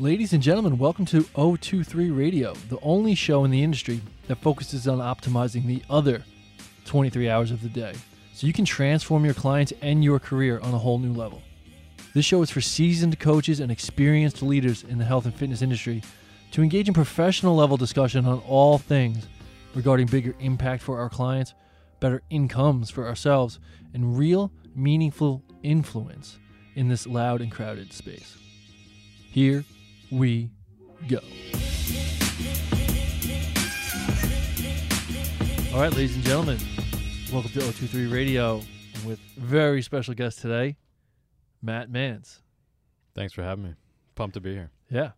Ladies and gentlemen, welcome to O23 Radio, the only show in the industry that focuses on optimizing the other 23 hours of the day so you can transform your clients and your career on a whole new level. This show is for seasoned coaches and experienced leaders in the health and fitness industry to engage in professional level discussion on all things regarding bigger impact for our clients, better incomes for ourselves, and real, meaningful influence in this loud and crowded space. Here we go. All right, ladies and gentlemen, welcome to O23 Radio with very special guest today, Matt Mancz. Thanks for having me. Pumped to be here. Yeah,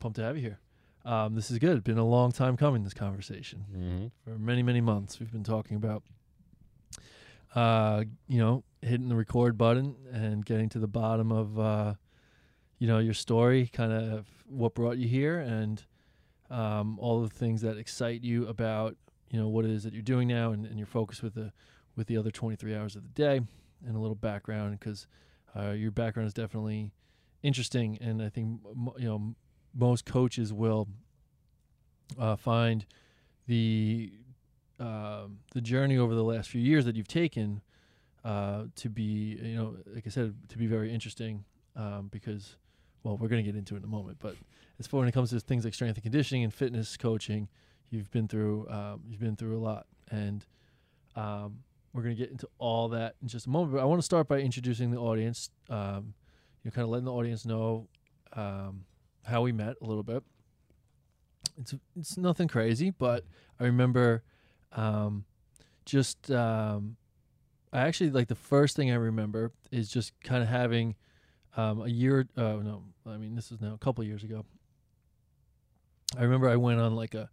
pumped to have you here. Um, this is good. It's been a long time coming. This conversation Mm-hmm. for many, many months. We've been talking about, uh, you know, hitting the record button and getting to the bottom of, uh, you know, your story, kind of what brought you here, and um, all the things that excite you about, you know, what it is that you're doing now, and, and your focus with the with the other 23 hours of the day, and a little background because uh, your background is definitely interesting, and I think you know most coaches will uh, find the um, the journey over the last few years that you've taken uh, to be, you know, like I said, to be very interesting um, because, well, we're going to get into it in a moment. But as far when it comes to things like strength and conditioning and fitness coaching, you've been through um, you've been through a lot, and um, we're going to get into all that in just a moment. But I want to start by introducing the audience. Um, you know, kind of letting the audience know um, how we met a little bit. It's it's nothing crazy, but I remember um, just um, I actually like the first thing I remember is just kind of having um, a year. Uh, no, I mean this is now a couple years ago. I remember I went on like a.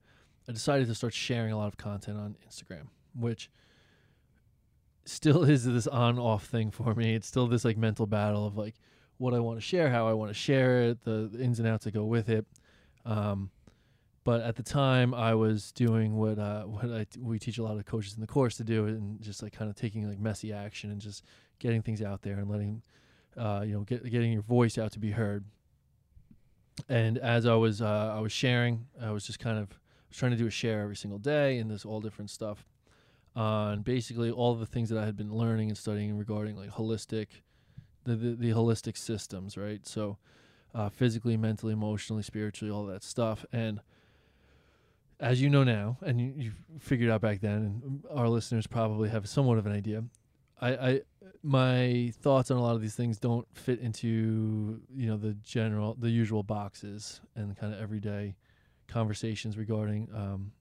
I decided to start sharing a lot of content on Instagram, which still is this on-off thing for me. It's still this like mental battle of like what I want to share, how I want to share it, the, the ins and outs that go with it. Um, but at the time, I was doing what uh, what I we teach a lot of coaches in the course to do, and just like kind of taking like messy action and just getting things out there and letting uh, you know get, getting your voice out to be heard. And as I was uh, I was sharing, I was just kind of trying to do a share every single day and this all different stuff on basically all the things that I had been learning and studying regarding like holistic, the the, the holistic systems, right? So uh, physically, mentally, emotionally, spiritually, all that stuff, and as you know now, and you, you figured out back then, and our listeners probably have somewhat of an idea. I, I, my thoughts on a lot of these things don't fit into you know the general, the usual boxes and kind of everyday conversations regarding, um,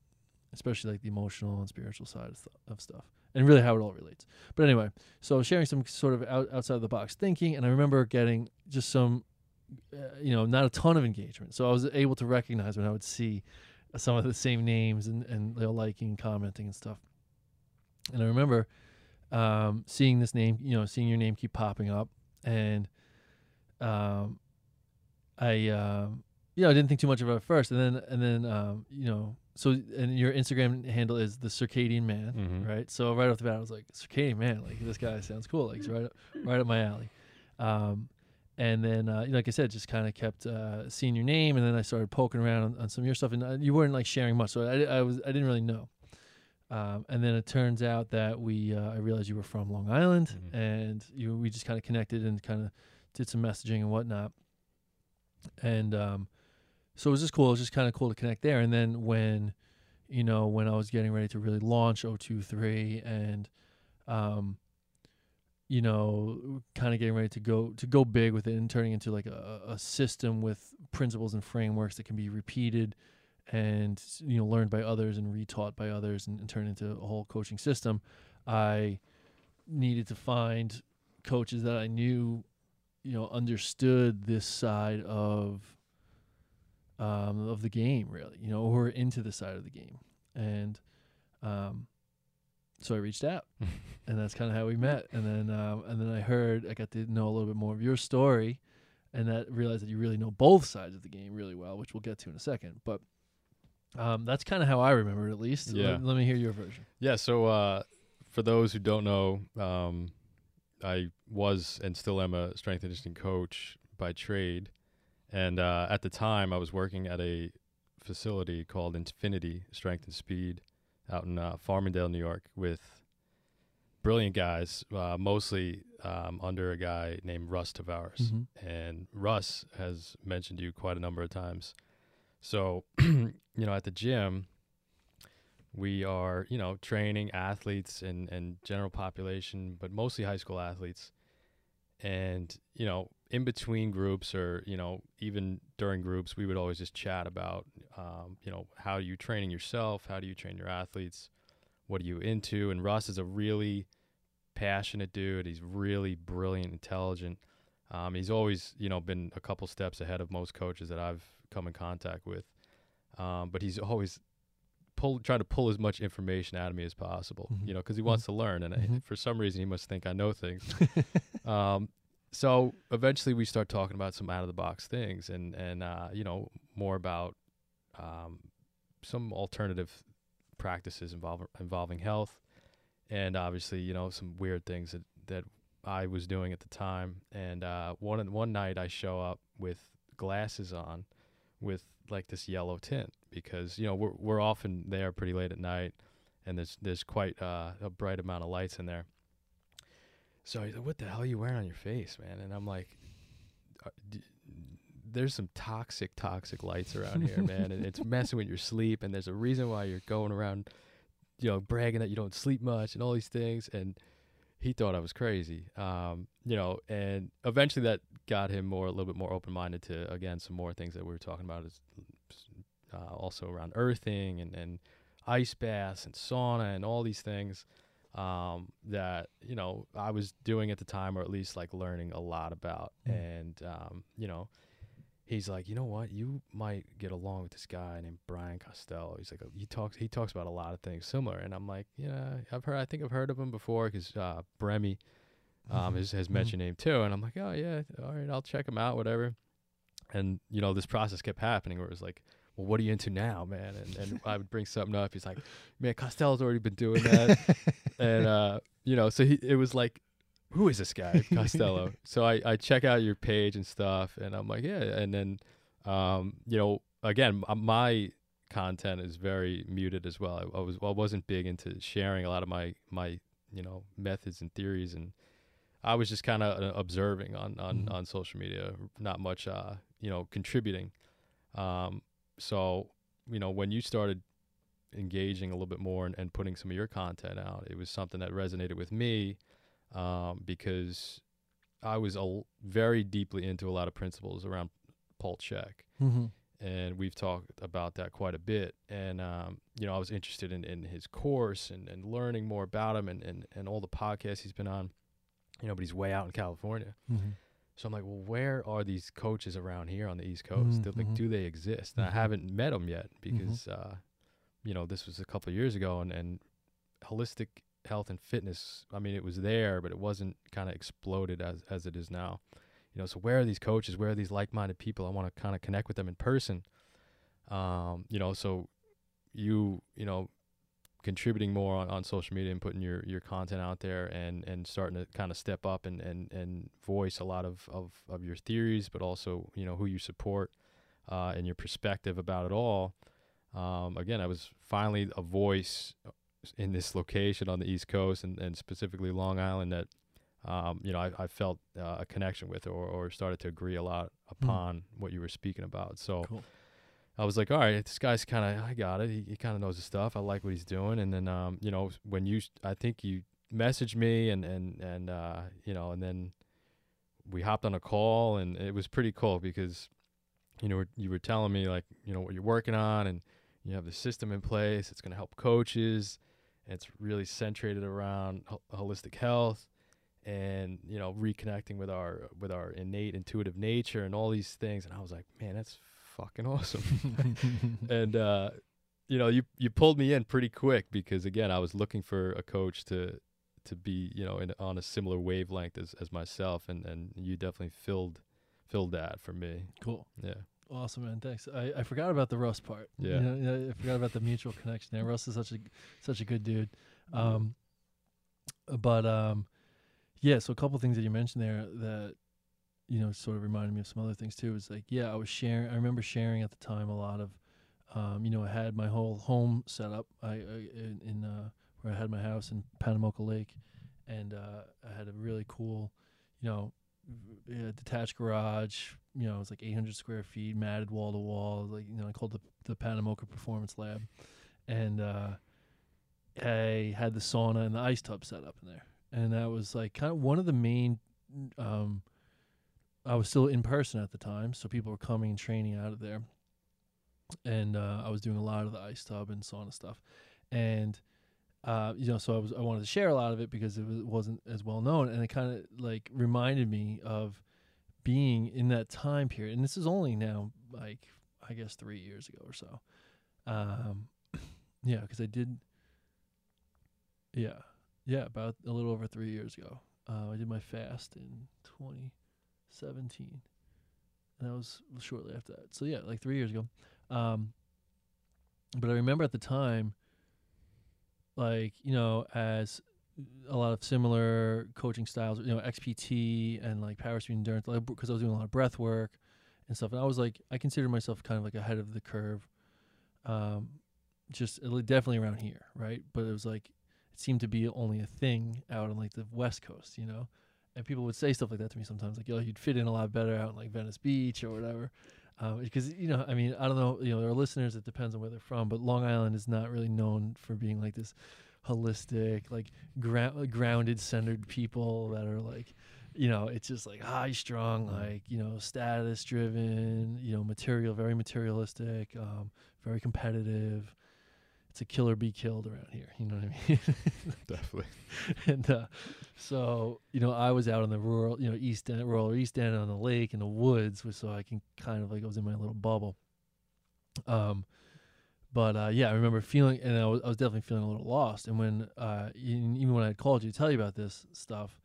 especially like the emotional and spiritual side of, th- of stuff, and really how it all relates. But anyway, so sharing some sort of out, outside of the box thinking, and I remember getting just some, uh, you know, not a ton of engagement. So I was able to recognize when I would see some of the same names and and you know, liking, commenting, and stuff. And I remember um, seeing this name, you know, seeing your name keep popping up, and um, I, um, you know, I didn't think too much about it at first, and then and then um, you know, so and your Instagram handle is the Circadian Man, Mhm. right? So right off the bat, I was like, Circadian Man, like this guy sounds cool, like he's right up, right up my alley. Um, and then, uh, like I said, just kind of kept uh, seeing your name, and then I started poking around on, on some of your stuff, and uh, you weren't like sharing much, so I, I was I didn't really know. Um, and then it turns out that we uh, I realized you were from Long Island, Mhm. and you we just kind of connected and kind of did some messaging and whatnot. And um, so it was just cool. It was just kind of cool to connect there. And then when, you know, when I was getting ready to really launch O23 and, um, you know, kind of getting ready to go to go big with it and turning into like a, a system with principles and frameworks that can be repeated and you know learned by others and retaught by others and, and turn into a whole coaching system. I needed to find coaches that I knew, you know, understood this side of um, of the game, really, you know, or into the side of the game, and um, so I reached out, and that's kind of how we met. And then um, and then I heard I got to know a little bit more of your story, and that realized that you really know both sides of the game really well, which we'll get to in a second. But um, that's kind of how I remember it, at least. Yeah. Let, let me hear your version. Yeah. So uh, for those who don't know, um, I was and still am a strength and conditioning coach by trade, And uh, at the time, I was working at a facility called Infinity Strength and Speed out in uh, Farmingdale, New York, with brilliant guys, uh, mostly um, under a guy named Russ Tavares. Mhm. And Russ has mentioned you quite a number of times. So, you know, at the gym, we are, you know, training athletes and, and general population, but mostly high school athletes. And, you know, in between groups or, you know, even during groups, we would always just chat about, um, you know, how are you training yourself? How do you train your athletes? What are you into? And Russ is a really passionate dude. He's really brilliant, intelligent. Um, he's always, you know, been a couple steps ahead of most coaches that I've come in contact with. Um, but he's always pull, trying to pull as much information out of me as possible, Mhm. you know, because he Mhm. wants to learn. And I, Mhm. for some reason, he must think I know things. um, so eventually, we start talking about some out of the box things, and and uh, you know, more about um, some alternative practices involving involving health, and obviously, you know, some weird things that that I was doing at the time. And uh, one one night, I show up with glasses on, with like this yellow tint because you know we're we're often there pretty late at night, and there's there's quite uh, a bright amount of lights in there. So he's like, "What the hell are you wearing on your face, man?" And I'm like, "Uh, d- "There's some toxic, toxic lights around here, man, and it's messing with your sleep. And there's a reason why you're going around, you know, bragging that you don't sleep much and all these things." And he thought I was crazy, um, you know. And eventually, that got him more, a little bit more open-minded to again some more things that we were talking about, is uh, also around earthing and and ice baths and sauna and all these things um, that you know I was doing at the time, or at least like learning a lot about. Mm. And um, you know, he's like, you know what, you might get along with this guy named Brian Costello. He's like, he talks he talks about a lot of things similar. And I'm like, yeah, I've heard, I think I've heard of him before because uh, Bremy um, Mhm. has has Mhm. mentioned him too. And I'm like, oh yeah, all right, I'll check him out, whatever. And you know, this process kept happening where it was like. Well, what are you into now, man? And, and I would bring something up. He's like, man, Costello's already been doing that and uh, you know, so he it was like, who is this guy Costello? so I I check out your page and stuff, and I'm like, yeah, and then, um, you know, again, my content is very muted as well. I, I was I wasn't big into sharing a lot of my my you know methods and theories, and I was just kind of observing on on Mhm. on social media, not much uh you know contributing. Um, so you know when you started engaging a little bit more and, and putting some of your content out. It was something that resonated with me um, because I was a l- very deeply into a lot of principles around Paul Chek. Mhm. And we've talked about that quite a bit. And, um, you know, I was interested in, in his course and, and learning more about him and, and, and all the podcasts he's been on, you know, but he's way out in California. Mhm. So I'm like, well, where are these coaches around here on the East Coast? Mm, They're like, mhm. do they exist? And. I haven't met them yet because, uh, you know, this was a couple of years ago, and, and holistic health and fitness. I mean, it was there, but it wasn't kind of exploded as as it is now. You know, so where are these coaches? Where are these like-minded people? I want to kind of connect with them in person. Um, you know, so you, you know, contributing more on, on social media and putting your, your content out there and, and starting to kind of step up and, and, and voice a lot of, of, of your theories, but also, you know, who you support uh, and your perspective about it all. Um, again, I was finally a voice in this location on the East Coast and, and specifically Long Island that, um, you know, I, I felt uh, a connection with or, or started to agree a lot upon what you were speaking about. So, Cool. I was like, all right, this guy's kind of, I got it. He, he kind of knows his stuff. I like what he's doing. And then, um, you know, when you, I think you messaged me and, and, and, uh, you know, and then we hopped on a call and it was pretty cool because, you know, you were telling me like, you know, what you're working on and you have the system in place. It's going to help coaches. It's really centered around hol- holistic health and, you know, reconnecting with our, with our innate intuitive nature and all these things. And I was like, man, that's fucking awesome and uh, you know, you you pulled me in pretty quick because again, I was looking for a coach to to be you know in, on a similar wavelength as, as myself, and and you definitely filled filled that for me. cool. Yeah, Awesome, man. Thanks. I, I forgot about the Russ part. You Yeah. know, I forgot about the mutual connection there. Russ is such a such a good dude. Um, but um, yeah. So a couple things that you mentioned there that you know, sort of reminded me of some other things too. Is like, yeah, I was sharing. I remember sharing at the time a lot of, um, you know, I had my whole home set up. I, I in, in uh, where I had my house in Panamoka Lake, and uh, I had a really cool, you know, uh, detached garage. You know, it was like 800 square feet, matted wall to wall. Like you know, I called the the Panamoka Performance Lab, and uh, I had the sauna and the ice tub set up in there, and that was like kind of one of the main. Um, I was still in person at the time, so people were coming and training out of there, and uh, I was doing a lot of the ice tub and sauna stuff, and uh, you know, so I was I wanted to share a lot of it because it was, wasn't as well known, and it kind of like reminded me of being in that time period, and this is only now like I guess three years ago or so, um, yeah, because I did, yeah, yeah, about a little over three years ago, uh, I did my fast in 2017, and that was shortly after that. So yeah, like three years ago, um, but I remember at the time like you know as a lot of similar coaching styles you know xpt and like power speed endurance because i was doing a lot of breath work and stuff. And i was like i consider myself kind of like ahead of the curve um just definitely around here right? But it was like it seemed to be only a thing out on like the west coast you know? And people would say stuff like that to me sometimes like yo you'd fit in a lot better out in like venice beach or whatever um, because you know, I mean, I don't know, you know, our listeners. It depends on where they're from, but Long Island is not really known for being like this holistic, like grou- grounded, centered people that are like, you know, it's just like high strung, like you know, status driven, you know, material, very materialistic, um, very competitive. It's a kill or be killed around here. You know what I mean? Definitely. and uh, so you know i was out on the rural you know east end rural east end on the lake in the woods so i can kind of like i was in my little bubble um but uh, yeah i remember feeling and I was, I was definitely feeling a little lost and when uh even even when i called you to tell you about this stuff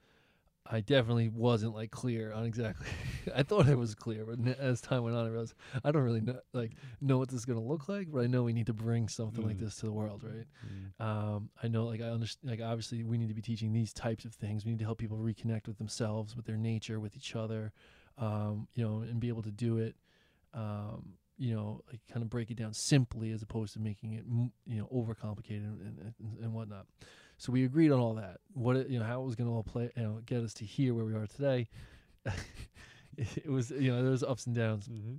i definitely wasn't like clear on exactly i thought i was clear but as time went on i realized i don't really know like know what this is going to look like but i know we need to bring something like Mm. this to the world right Mm. um, I know, like I understand, like obviously we need to be teaching these types of things. We need to help people reconnect with themselves, with their nature, with each other, um, you know, and be able to do it, um, you know, like kind of break it down simply as opposed to making it, m- you know, overcomplicated and, and, and whatnot. So we agreed on all that. What it, you know, how it was going to all play, you know, get us to here where we are today. it was, you know, there was ups and downs Mm-hmm.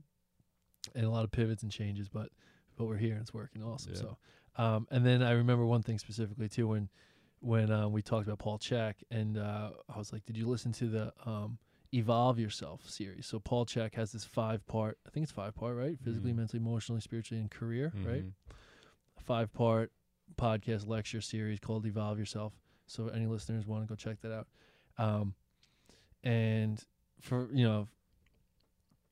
and a lot of pivots and changes, but but we're here and it's working awesome. Yeah. So, um, and then I remember one thing specifically too when when uh, we talked about Paul Chek, and uh, I was like, "Did you listen to the um, Evolve Yourself series?" So Paul Chek has this five part, I think it's five part, right? Physically, Mhm. mentally, emotionally, spiritually, and career, right? Mhm. Five part podcast lecture series called Evolve Yourself. So any listeners want to go check that out. Um, and for you know,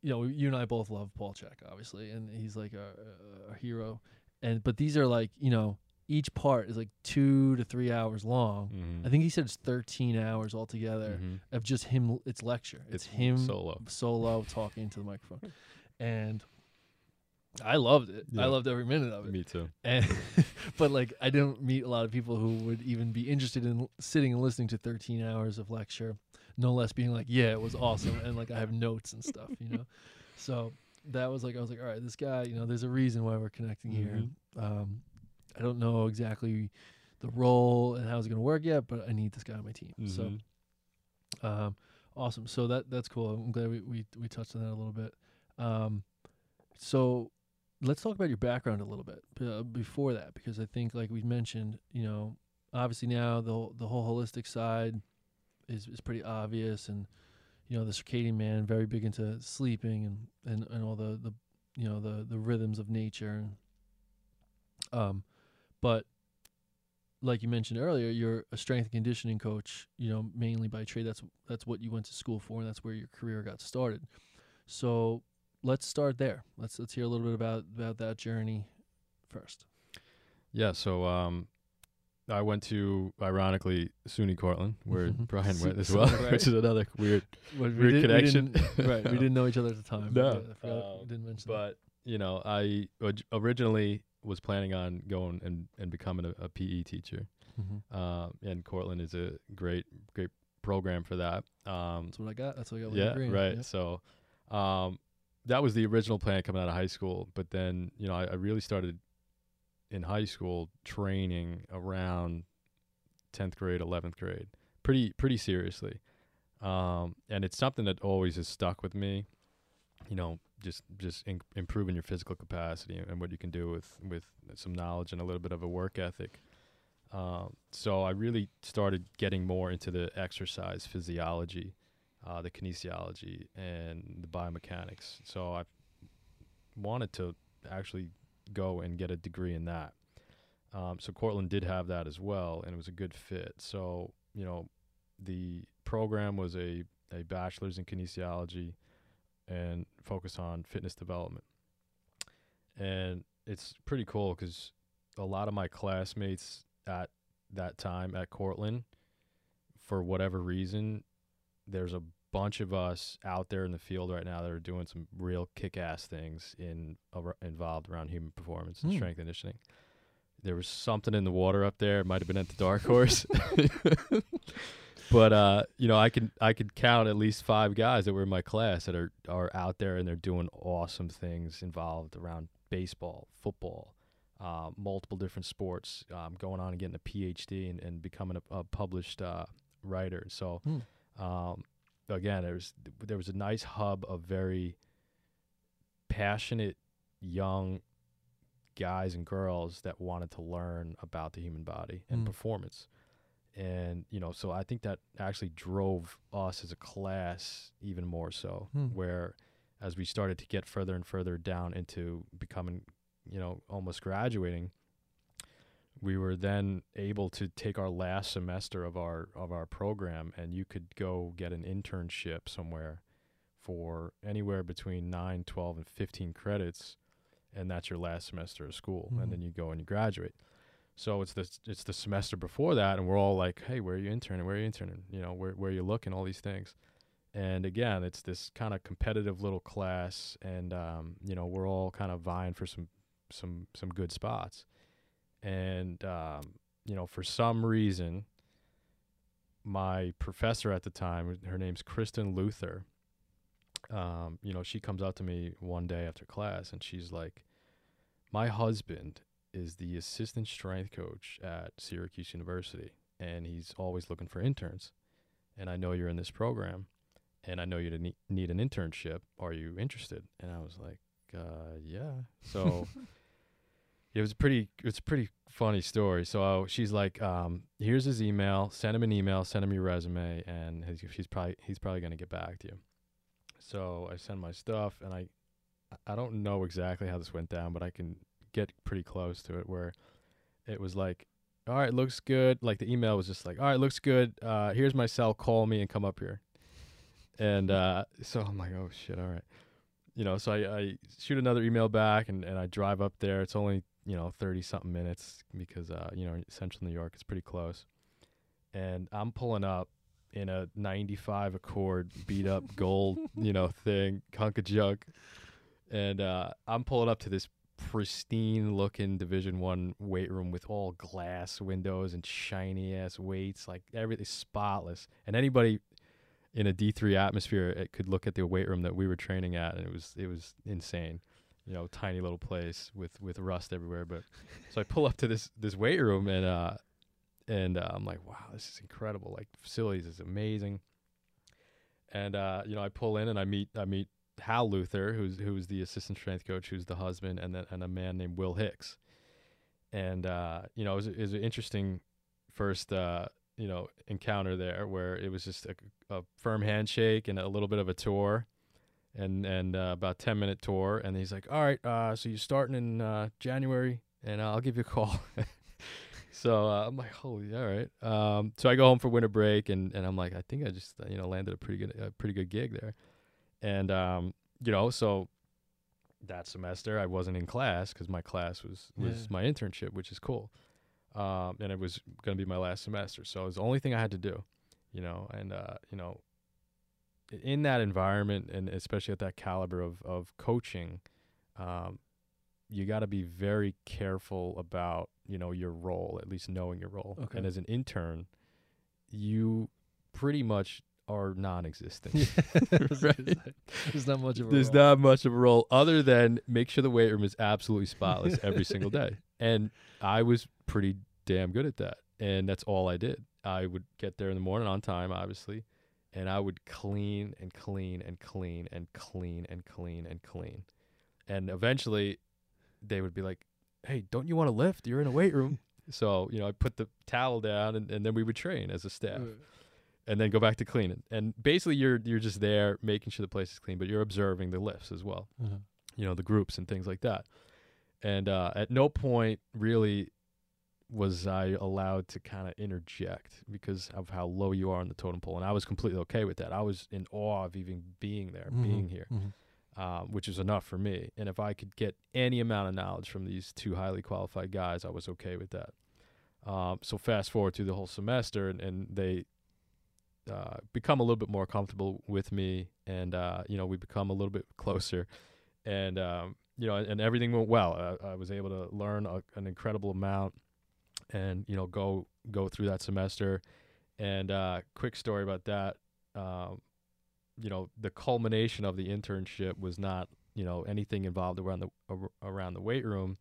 you know, you and I both love Paul Chek, obviously, and he's like a, a, a hero. And but these are like you know, each part is like two to three hours long. Mhm. I think he said it's thirteen hours altogether Mhm. of just him. It's lecture. It's, It's him solo. solo talking to the microphone, and I loved it. I loved every minute of it. Me too. And but like I didn't meet a lot of people who would even be interested in sitting and listening to 13 hours of lecture, no less being like, yeah, it was awesome, and like I have notes and stuff, you know. So that was like I was like, all right, this guy, you know, there's a reason why we're connecting here. Um, I don't know exactly the role and how it's gonna work yet, but I need this guy on my team. So Mhm. um, awesome. So that that's cool. I'm glad we, we we touched on that a little bit. Um, so let's talk about your background a little bit uh, before that, because I think like we mentioned, you know, obviously now the the whole holistic side is is pretty obvious, and you know the circadian man very big into sleeping and and and all the the you know the the rhythms of nature and um, but like you mentioned earlier, you're a strength and conditioning coach, you know, mainly by trade. That's that's what you went to school for, and that's where your career got started. So let's start there. Let's let's hear a little bit about about that journey first. Yeah. So um, I went to ironically SUNY Cortland, where Mhm. Brian went as well, right. which is another weird. What, Weird did- connection. didn't- right? We didn't know each other at the time. No. Yeah, I forgot, Um, didn't mention that. But you know, I originally was planning on going and, and becoming a, a PE teacher. Mhm. Um, and Cortland is a great, great program for that. Um, That's what I got. That's what I got. with yeah, degree. right. Yep. So, um, that was the original plan coming out of high school. But then, you know, I, I really started in high school training around tenth grade, eleventh grade, pretty pretty seriously. Um, and it's something that always has stuck with me. You know, just just in, improving your physical capacity and, and what you can do with with some knowledge and a little bit of a work ethic. Um, so I really started getting more into the exercise physiology uh, the kinesiology and the biomechanics. So I wanted to actually go and get a degree in that. Um, so Cortland did have that as well, and it was a good fit. So you know, the program was a a bachelor's in kinesiology and focus on fitness development. And it's pretty cool because a lot of my classmates at that time at Cortland, for whatever reason, there's a bunch of us out there in the field right now that are doing some real kick-ass things in ar- involved around human performance and Hmm. strength conditioning. There was something in the water up there. It might have been at the dark horse, but uh, you know, I could I could count at least five guys that were in my class that are are out there and they're doing awesome things involved around baseball, football, uh, multiple different sports, um, going on and getting a PhD and, and becoming a, a published uh, writer. So, Hmm. Um, again, there was there was a nice hub of very passionate young guys and girls that wanted to learn about the human body and Mm. performance. And you know, so I think that actually drove us as a class even more so, Hmm. where as we started to get further and further down into becoming, you know, almost graduating, we were then able to take our last semester of our of our program and you could go get an internship somewhere for anywhere between 9, 12 and 15 credits and that's your last semester of school Mhm. and then you go and you graduate. So it's the it's the semester before that and we're all like, "Hey, where are you interning? Where are you interning? You know, where where are you looking? All these things." And again, it's this kind of competitive little class and um, you know, we're all kind of vying for some some some good spots and um, you know for some reason my professor at the time her name's kristen luther um, you know she comes up to me one day after class and she's like my husband is the assistant strength coach at syracuse university and he's always looking for interns. And i know you're in this program and i know you ne- need an internship. Are you interested? And i was like uh, yeah. So it was a pretty it's a pretty funny story. So she's like, um, here's his email. Send him an email. Send him your resume, and his, he's probably he's probably gonna get back to you. So I send my stuff, and I I don't know exactly how this went down, but I can get pretty close to it. Where it was like, all right, looks good. Like the email was just like, all right, looks good. Uh, here's my cell. Call me and come up here. And uh, so I'm like, oh shit, all right. You know, so I, I shoot another email back and, and I drive up there. It's only you know, 30 something minutes because, uh, you know, central New York is pretty close. And I'm pulling up in a 95 Accord beat up gold, you know, thing, hunk of junk. And uh, I'm pulling up to this pristine looking Division One weight room with all glass windows and shiny ass weights, like everything spotless. And anybody in a D3 atmosphere it could look at the weight room that we were training at, and it was it was insane you know, tiny little place with with rust everywhere. But so I pull up to this this weight room and uh and uh, I'm like, wow, this is incredible. Like facilities is amazing. And uh, you know, I pull in and I meet I meet Hal Luther, who's who's the assistant strength coach, who's the husband, and then and a man named Will Hicks. And uh, you know, it was, it was an interesting first uh, you know encounter there, where it was just a, a firm handshake and a little bit of a tour and and uh, about 10 minute tour and he's like all right uh, so you're starting in uh, january and i'll give you a call. So uh, i'm like holy all right. Um, so i go home for winter break and, and i'm like i think i just you know landed a pretty good a pretty good gig there. And um, you know so that semester i wasn't in class because my class was was Yeah. my internship which is cool. Um, and it was going to be my last semester so it was the only thing i had to do you know and uh, you know in that environment and especially at that caliber of, of coaching um, you got to be very careful about you know your role at least knowing your role Okay. and as an intern you pretty much are non-existent. right. There's not much of a There's role. not much of a role other than make sure the weight room is absolutely spotless every single day. And I was pretty damn good at that. And that's all I did. I would get there in the morning on time, obviously, and I would clean and clean and clean and clean and clean and clean. And eventually they would be like, Hey, don't you want to lift? You're in a weight room. so, you know, I put the towel down and, and then we would train as a staff Right. and then go back to cleaning. And basically you're you're just there making sure the place is clean, but you're observing the lifts as well Uh-huh. you know the groups and things like that and uh, at no point really was i allowed to kind of interject because of how low you are on the totem pole and i was completely okay with that i was in awe of even being there Mhm. being here Mhm. um, which is enough for me and if i could get any amount of knowledge from these two highly qualified guys i was okay with that um, so fast forward through the whole semester and, and they uh, become a little bit more comfortable with me and uh, you know we become a little bit closer and um, you know and everything went well I, I was able to learn a, an incredible amount and you know go go through that semester and uh, quick story about that um, you know the culmination of the internship was not you know anything involved around the around the weight room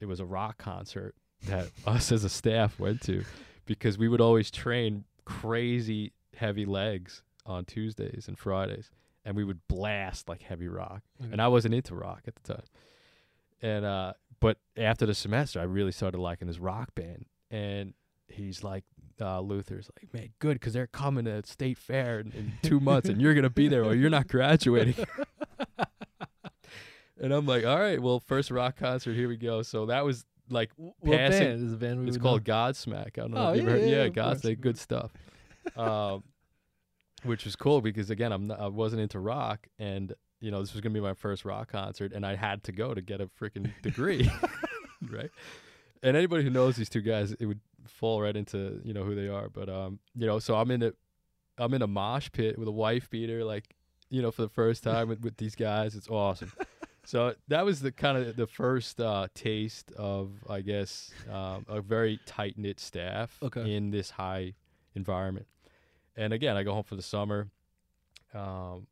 it was a rock concert that us as a staff went to because we would always train crazy heavy legs on Tuesdays and Fridays and we would blast like heavy rock Okay. and I wasn't into rock at the time. And uh but after the semester I really started liking this rock band and he's like uh Luther's like, "Man, good cuz they're coming to State Fair in, in 2 months and you're going to be there or you're not graduating." and I'm like, "All right, well, first rock concert, here we go." So that was like What passing- band is band we it's called know? Godsmack. I don't know Oh, if you've yeah, heard. yeah, Yeah, Godsmack, good stuff. um, which was cool because again, I'm not, I wasn't into rock, and you know this was gonna be my first rock concert, and I had to go to get a freaking degree, right? And anybody who knows these two guys, it would fall right into you know who they are. But um, you know, so I'm in a I'm in a mosh pit with a wife beater, like you know, for the first time with, with these guys. It's awesome. So that was the kind of the first uh, taste of, I guess, um, a very tight knit staff Okay. in this high environment. And again, I go home for the summer, um,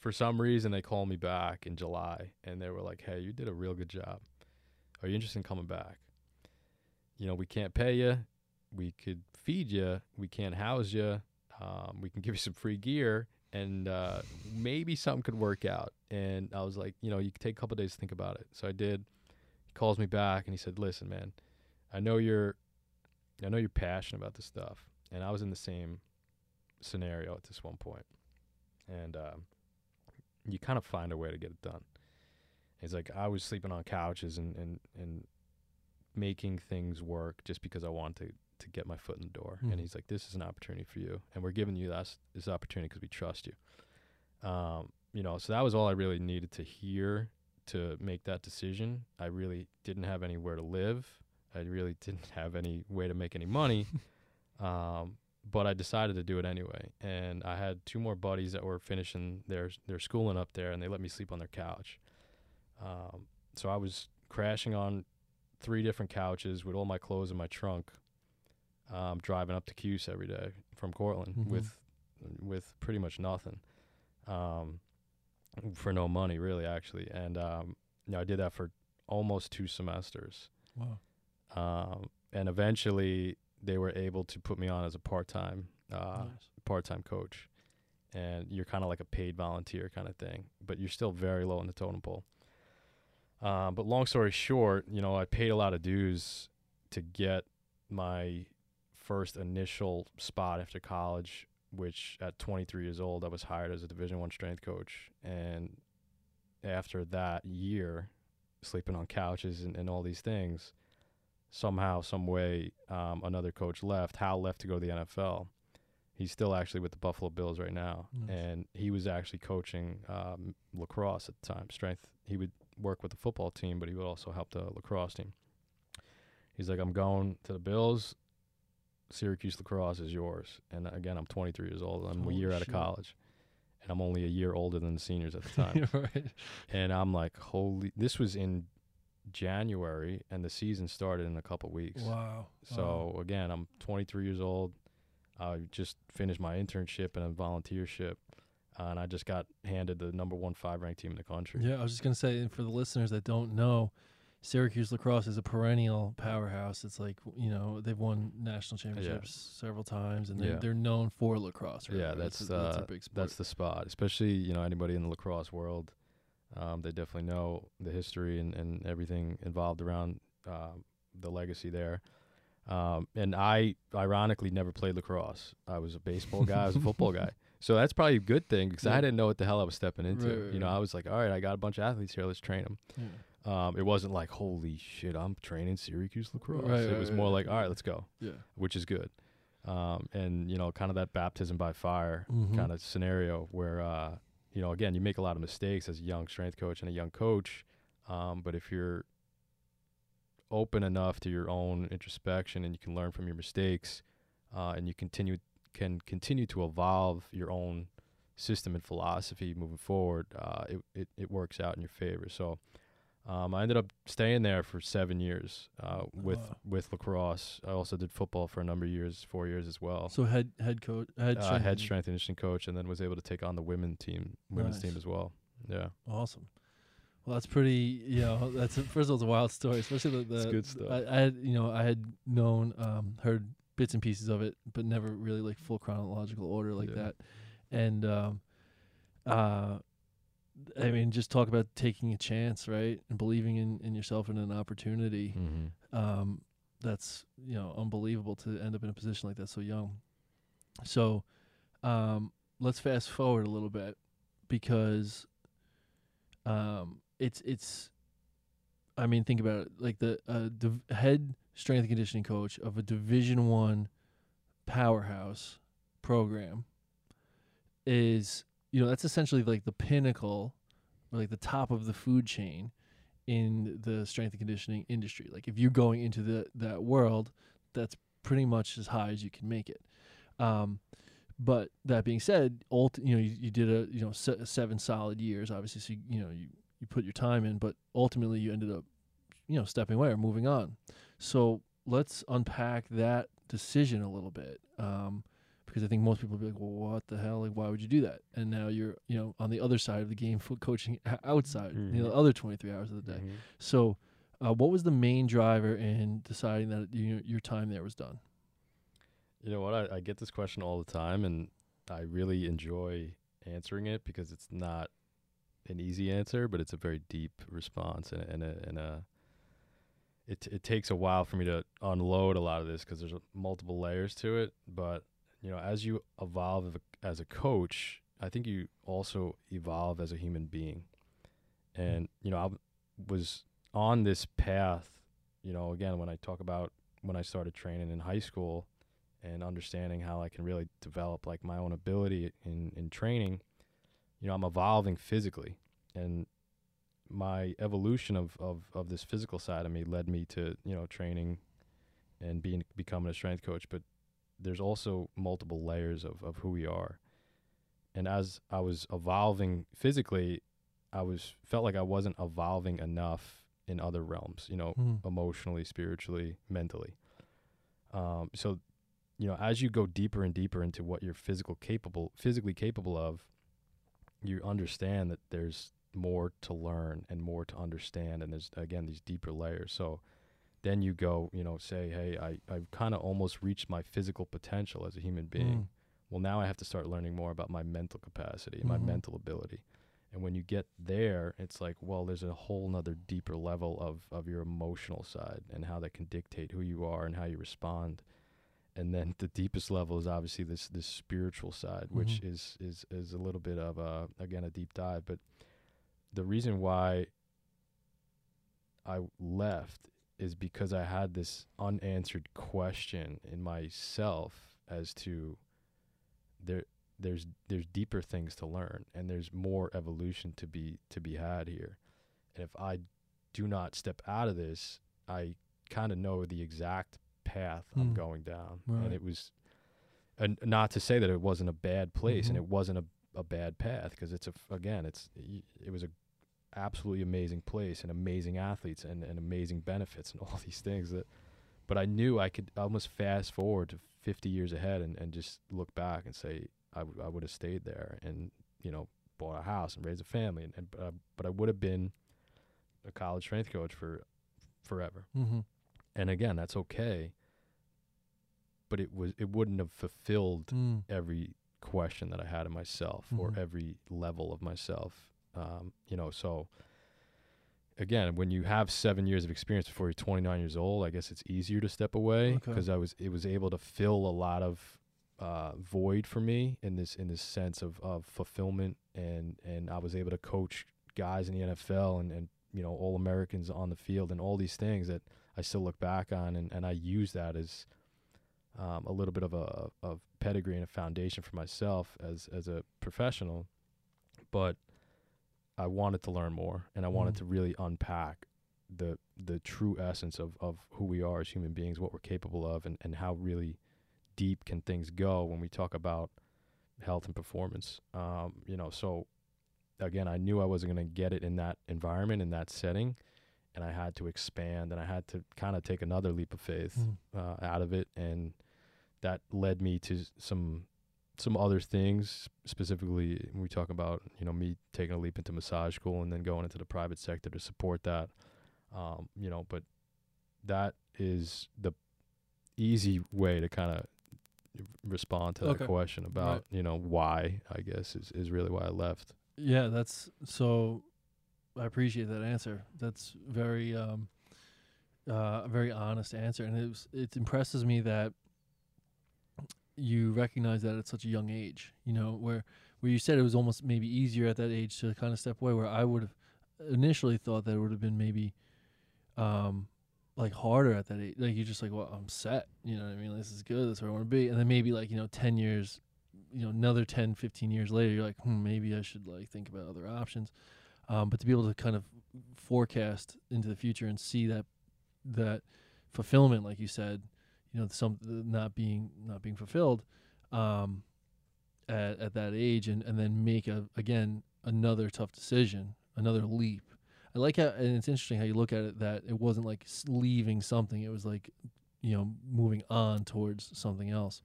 for some reason they called me back in July, and they were like, "Hey, you did a real good job. Are you interested in coming back? You know, we can't pay you, we could feed you, we can't house you, um, we can give you some free gear, and uh, maybe something could work out. And I was like, you know, you could take a couple days to think about it. So I did. He calls me back and he said, listen, man, I know you're, I know you're passionate about this stuff, and I was in the same scenario at this one point. and um, you kind of find a way to get it done. He's like, I was sleeping on couches and and and making things work just because I wanted to to get my foot in the door. Mhm. And he's like, this is an opportunity for you, and we're giving you this this opportunity because we trust you. Um, you know, so that was all I really needed to hear to make that decision. I really didn't have anywhere to live. I really didn't have any way to make any money. um, but I decided to do it anyway. And I had two more buddies that were finishing their their schooling up there, and they let me sleep on their couch. Um, so I was crashing on three different couches with all my clothes in my trunk, um, driving up to Cuse every day from Cortland Mhm. with with pretty much nothing, um, for no money really actually. And um, you know, I did that for almost two semesters. Wow. Um, and eventually they were able to put me on as a part-time uh, Nice. part-time coach. And you're kind of like a paid volunteer kind of thing but you're still very low in the totem pole. Um, but long story short you know i paid a lot of dues to get my first initial spot after college which at 23 years old i was hired as a division one strength coach. And after that year sleeping on couches and, and all these things somehow some way um, another coach left hal left to go to the nfl he's still actually with the buffalo bills right now. Nice. and he was actually coaching um, lacrosse at the time. Strength he would work with the football team but he would also help the lacrosse team. He's like i'm going to the bills. Syracuse lacrosse is yours. And again i'm 23 years old. I'm Holy a year out of college. And i'm only a year older than the seniors at the time. right. and I'm like, holy! This was in January, and the season started in a couple weeks. Wow. So again, I'm 23 years old. I just finished my internship and a volunteership, uh, and I just got handed the number one five ranked team in the country. Yeah, I was just gonna say, and for the listeners that don't know, Syracuse lacrosse is a perennial powerhouse. It's like you know they've won national championships several times, and they're, Yeah. they're known for lacrosse. Right? Yeah, that's, that's a uh, big sport. That's the spot, especially you know anybody in the lacrosse world. Um, they definitely know the history and, and everything involved around um the legacy there. Um, and I ironically never played lacrosse. I was a baseball guy. I was a football guy. So that's probably a good thing because Yeah. I didn't know what the hell I was stepping into. Right, right, you know, right. I was like, all right, I got a bunch of athletes here. Let's train them. yeah. Um, it wasn't like, holy shit, I'm training Syracuse lacrosse. It was more like, all right, let's go, yeah. which is good. Um, and you know, kind of that baptism by fire Mhm. kind of scenario where, uh, you know, again, you make a lot of mistakes as a young strength coach and a young coach. Um, but if you're open enough to your own introspection and you can learn from your mistakes, uh, and you continue can continue to evolve your own system and philosophy moving forward, uh, it, it it works out in your favor. So. Um, I ended up staying there for seven years uh, with Wow. with lacrosse. I also did football for a number of years, four years as well So head head coach head uh, strength head and- strength and conditioning coach, and then was able to take on the women team, women's Nice. team as well. Yeah, Awesome. Well, that's pretty. You know, that's a, first of all, it's a wild story, especially the. the It's good stuff. I, I had, you know, I had known, um, heard bits and pieces of it, but never really like full chronological order like Yeah. that. And, um, uh, I mean, just talk about taking a chance, right, and believing in in yourself and an opportunity. mm-hmm. Um, that's you know unbelievable to end up in a position like that so young. So, um, let's fast forward a little bit because, um, it's it's. I mean, think about it. Like the uh, div- head strength and conditioning coach of a Division One powerhouse program is you know that's essentially like the pinnacle, or like the top of the food chain in the strength and conditioning industry. Like if you're going into the that world, that's pretty much as high as you can make it. Um, but that being said, ult- you know you, you did a you know se- seven solid years, obviously. So you, you know you you put your time in, but ultimately you ended up you know stepping away or moving on. So let's unpack that decision a little bit. Um, because I think most people would be like, well, what the hell? Like, why would you do that? And now you're, you know, on the other side of the game, foot coaching outside, you know, Mhm. the other 23 hours of the day. So, uh, what was the main driver in deciding that you, your time there was done? You know what? I, I get this question all the time, and I really enjoy answering it because it's not an easy answer, but it's a very deep response, and and a, and a it it takes a while for me to unload a lot of this because there's multiple layers to it. But you know, as you evolve as a coach, I think you also evolve as a human being, and you know, I was on this path. You know, again, when I talk about when I started training in high school and understanding how I can really develop like my own ability in in training, you know, I'm evolving physically and my evolution of, of, of this physical side of me led me to, you know, training and being becoming a strength coach, but there's also multiple layers of, of who we are. And as I was evolving physically, I was felt like I wasn't evolving enough in other realms, you know, Hmm. emotionally, spiritually, mentally. Um, so, you know, as you go deeper and deeper into what you're physical capable, physically capable of, you understand that there's more to learn and more to understand, and there's again these deeper layers. So, then you go, you know, say, hey, I I've kind of almost reached my physical potential as a human being. Mm. Well, now I have to start learning more about my mental capacity, and my mental ability. And when you get there, it's like, well, there's a whole nother deeper level of, of your emotional side and how that can dictate who you are and how you respond. And then the deepest level is obviously this this spiritual side, which Mhm. is is is a little bit of a again a deep dive. But the reason why I left is because I had this unanswered question in myself as to there there's there's deeper things to learn and there's more evolution to be to be had here. And if I do not step out of this, I kind of know the exact path I'm Hmm. going down. Right. And it was and not to say that it wasn't a bad place and Mhm. it wasn't a, a bad path because it's a again it's it was a absolutely amazing place and amazing athletes and, and amazing benefits and all these things that but I knew I could almost fast forward to 50 years ahead and, and just look back and say I, w- I would have stayed there and you know bought a house and raised a family and, and uh, but I would have been a college strength coach for forever Mm-hmm. and again that's okay but it was it wouldn't have fulfilled Mm. every question that I had in myself or Mhm. every level of myself. Um, you know, so again, when you have seven years of experience before you're 29 years old, I guess it's easier to step away Okay. because I was it was able to fill a lot of uh, void for me in this in this sense of, of fulfillment and and I was able to coach guys in the NFL and, and you know all Americans on the field and all these things that I still look back on and, and I use that as um, a little bit of a of pedigree and a foundation for myself as as a professional, but I wanted to learn more and I wanted Mhm. to really unpack the the true essence of of who we are as human beings, what we're capable of, and and how really deep can things go when we talk about health and performance. Um, you know, so again, I knew I wasn't going to get it in that environment in that setting, and I had to expand and I had to kind of take another leap of faith Mm. uh, out of it, and that led me to some some other things. Specifically, when we talk about you know me taking a leap into massage school and then going into the private sector to support that. Um, you know, but that is the easy way to kind of respond to that question about you know why I guess is is really why I left. Yeah, that's so. I appreciate that answer. That's very, um, uh, a very honest answer, and it was, it impresses me that you recognize that at such a young age. You know, where where you said it was almost maybe easier at that age to kind of step away. Where I would have initially thought that it would have been maybe, um, like harder at that age. Like you're just like, well, I'm set. You know what I mean? This is good. That's where I want to be. And then maybe like you know, ten years you know another 10 15 years later you're like hmm, maybe i should like think about other options um, but to be able to kind of forecast into the future and see that that fulfillment like you said you know some not being not being fulfilled um, at, at that age and, and then make a again another tough decision another leap i like how and it's interesting how you look at it that it wasn't like leaving something it was like you know moving on towards something else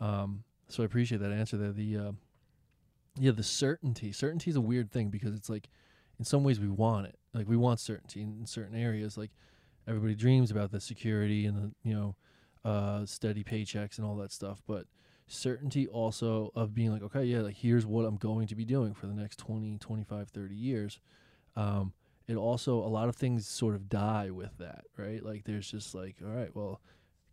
um, so I appreciate that answer there. The uh, yeah, the certainty. Certainty is a weird thing because it's like, in some ways, we want it. Like we want certainty in, in certain areas. Like everybody dreams about the security and the you know, uh, steady paychecks and all that stuff. But certainty also of being like, okay, yeah, like here's what I'm going to be doing for the next 20, 25, 30 years. Um, it also a lot of things sort of die with that, right? Like there's just like, all right, well,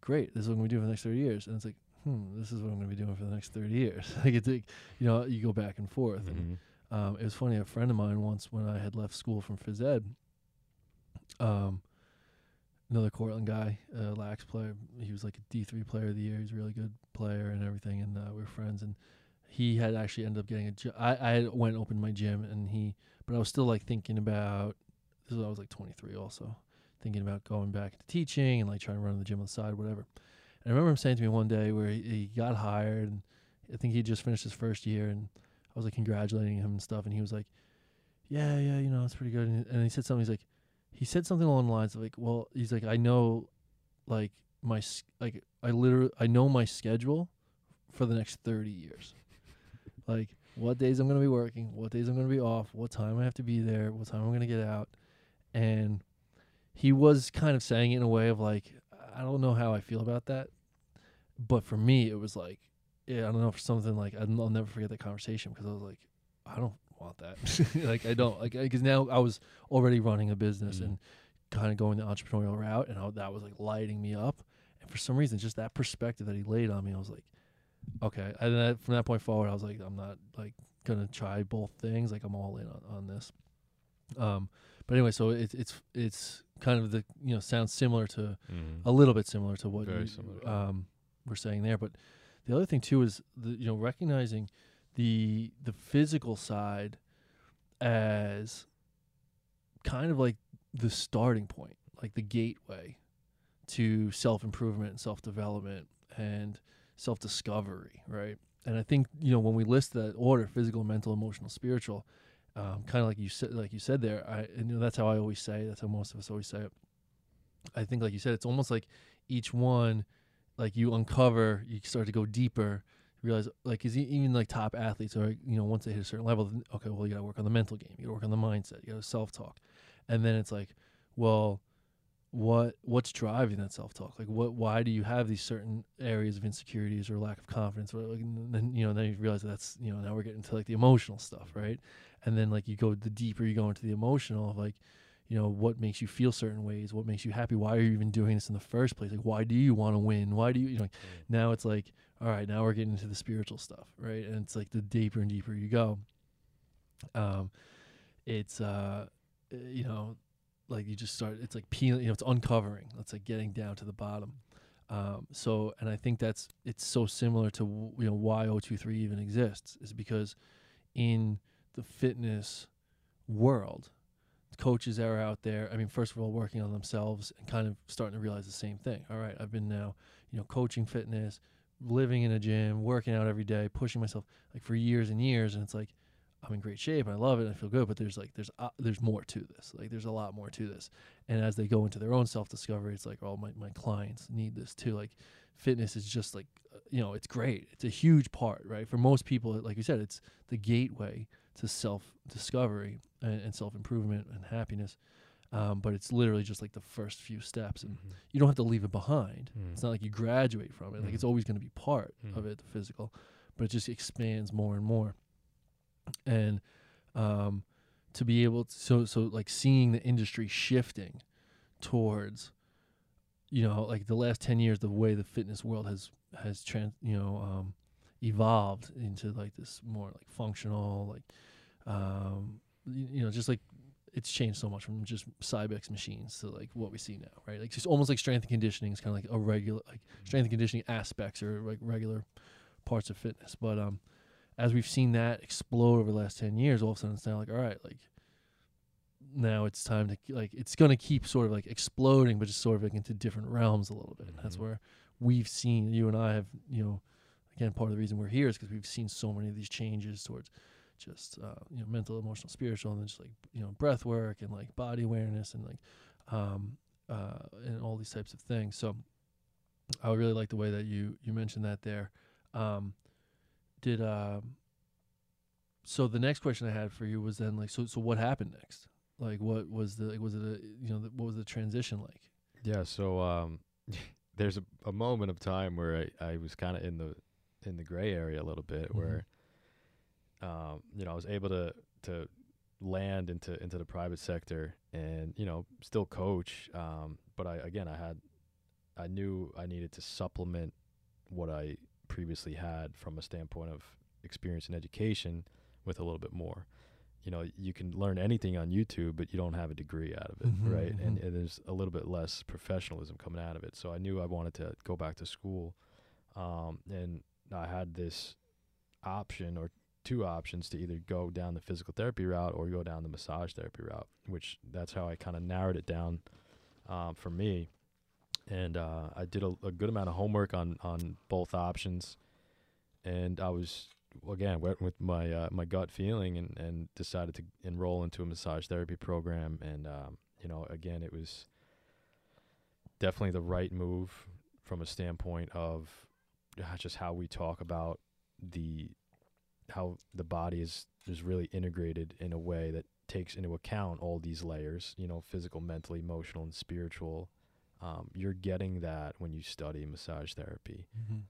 great, this is what I'm gonna do for the next 30 years, and it's like hmm, this is what I'm going to be doing for the next 30 years. like it's like, you know, you go back and forth. And Mhm. um, it was funny. A friend of mine once, when I had left school from phys ed, um, another Cortland guy, uh, lax player. He was like a D three player of the year. He's a really good player and everything. And uh, we were friends. And he had actually ended up getting a job. I I went opened my gym, and he, but I was still like thinking about. This was I was like 23 also, thinking about going back to teaching and like trying to run the gym on the side, whatever. And I remember him saying to me one day where he, he got hired, and I think he just finished his first year, and I was like congratulating him and stuff, and he was like, "Yeah, yeah, you know, it's pretty good." And he said something. He's like, he said something along the lines of like, "Well, he's like, I know, like my like I literally I know my schedule for the next thirty years, like what days I'm gonna be working, what days I'm gonna be off, what time I have to be there, what time I'm gonna get out," and he was kind of saying it in a way of like, I don't know how I feel about that, but for me, it was like, yeah, I don't know for something like I'll never forget that conversation because I was like, I don't want that. like I don't like because now I was already running a business Mhm. and kind of going the entrepreneurial route, and I, that was like lighting me up. And for some reason, just that perspective that he laid on me, I was like, okay. And then from that point forward, I was like, I'm not like gonna try both things. Like I'm all in on, on this. Um, but anyway, so it's it's it's kind of the you know sounds similar to Mhm. a little bit similar to what Very you, similar. um we're saying there. But the other thing too is the you know recognizing the the physical side as kind of like the starting point, like the gateway to self improvement and self development and self discovery, right? And I think you know when we list that order, physical, mental, emotional, spiritual, um, kind of like you said, like you said there, I and, you know that's how I always say. That's how most of us always say it. I think, like you said, it's almost like each one, like you uncover, you start to go deeper. Realize like is even like top athletes are you know once they hit a certain level, then, okay, well you got to work on the mental game, you got to work on the mindset, you got to self talk, and then it's like, well, what what's driving that self talk? Like what why do you have these certain areas of insecurities or lack of confidence? Or like, and then you know then you realize that that's you know now we're getting to like the emotional stuff, right? And then like you go the deeper you go into the emotional of like you know what makes you feel certain ways what makes you happy why are you even doing this in the first place like why do you want to win why do you, you know, like, now it's like all right now we're getting into the spiritual stuff right? And it's like the deeper and deeper you go um it's uh uh, you know like you just start it's like peeling you know it's uncovering. It's like getting down to the bottom. Um so and i think that's it's so similar to you know why O23 even exists is because in the fitness world coaches that are out there i mean first of all working on themselves and kind of starting to realize the same thing. All right i've been now you know coaching fitness living in a gym working out every day pushing myself like for years and years and it's like i'm in great shape i love it i feel good but there's like there's uh, there's more to this like there's a lot more to this. And as they go into their own self-discovery it's like oh my, my clients need this too like fitness is just like uh, you know it's great it's a huge part right? For most people like you said it's the gateway to self-discovery and, and self-improvement and happiness um, but it's literally just like the first few steps and Mhm. you don't have to leave it behind Mm. it's not like you graduate from it like it's Mhm. always going to be part of Mhm. it the physical but it just expands more and more and um, to be able to so so like seeing the industry shifting towards you know like the last 10 years the way the fitness world has has trans you know um, evolved into like this more like functional like um, you, you know just like it's changed so much from just Cybex machines to like what we see now, right? Like just almost like strength and conditioning is kind of like a regular like strength and conditioning aspects or like regular parts of fitness. But um, as we've seen that explode over the last ten years, all of a sudden it's now like all right, like now it's time to like it's gonna keep sort of like exploding, but just sort of like into different realms a little bit. And That's where we've seen you and I have you know again part of the reason we're here is because we've seen so many of these changes towards just uh, you know mental, emotional, spiritual, and then just like you know breath work and like body awareness and like um, uh, and all these types of things. So I really like the way that you you mentioned that there. Um, did um, so the next question I had for you was then like so so what happened next? Like what was the like was it a you know the, what was the transition like? Yeah, so um, there's a, a moment of time where I, I was kind of in the in the gray area a little bit, Mhm. where um, you know I was able to to land into into the private sector and you know still coach, um, but I again I had I knew I needed to supplement what I previously had from a standpoint of experience and education with a little bit more. You know, you can learn anything on YouTube, but you don't have a degree out of it, Mhm, right? And, mhm. and there's a little bit less professionalism coming out of it. So I knew I wanted to go back to school, um, and I had this option or two options to either go down the physical therapy route or go down the massage therapy route, which that's how I kind of narrowed it down um, for me. And uh, I did a, a good amount of homework on on both options, and I was again went with my uh, my gut feeling and and decided to enroll into a massage therapy program. And um, you know, again, it was definitely the right move from a standpoint of uh, just how we talk about the how the body is is really integrated in a way that takes into account all these layers, you know, physical, mental, emotional, and spiritual. Um, you're getting that when you study massage therapy.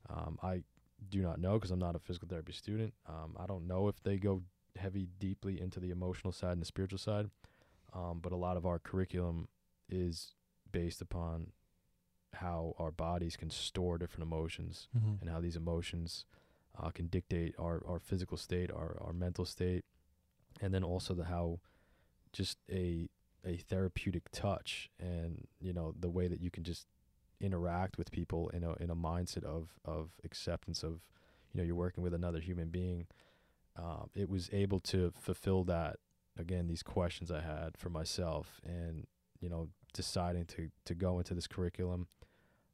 Um, I do not know because I'm not a physical therapy student. Um, I don't know if they go heavy, deeply into the emotional side and the spiritual side. Um, but a lot of our curriculum is based upon how our bodies can store different emotions Mhm. and how these emotions uh, can dictate our, our physical state, our, our mental state, and then also the how just a a therapeutic touch and you know the way that you can just interact with people in a in a mindset of of acceptance of you know you're working with another human being. Um, it was able to fulfill that again these questions I had for myself and you know deciding to to go into this curriculum.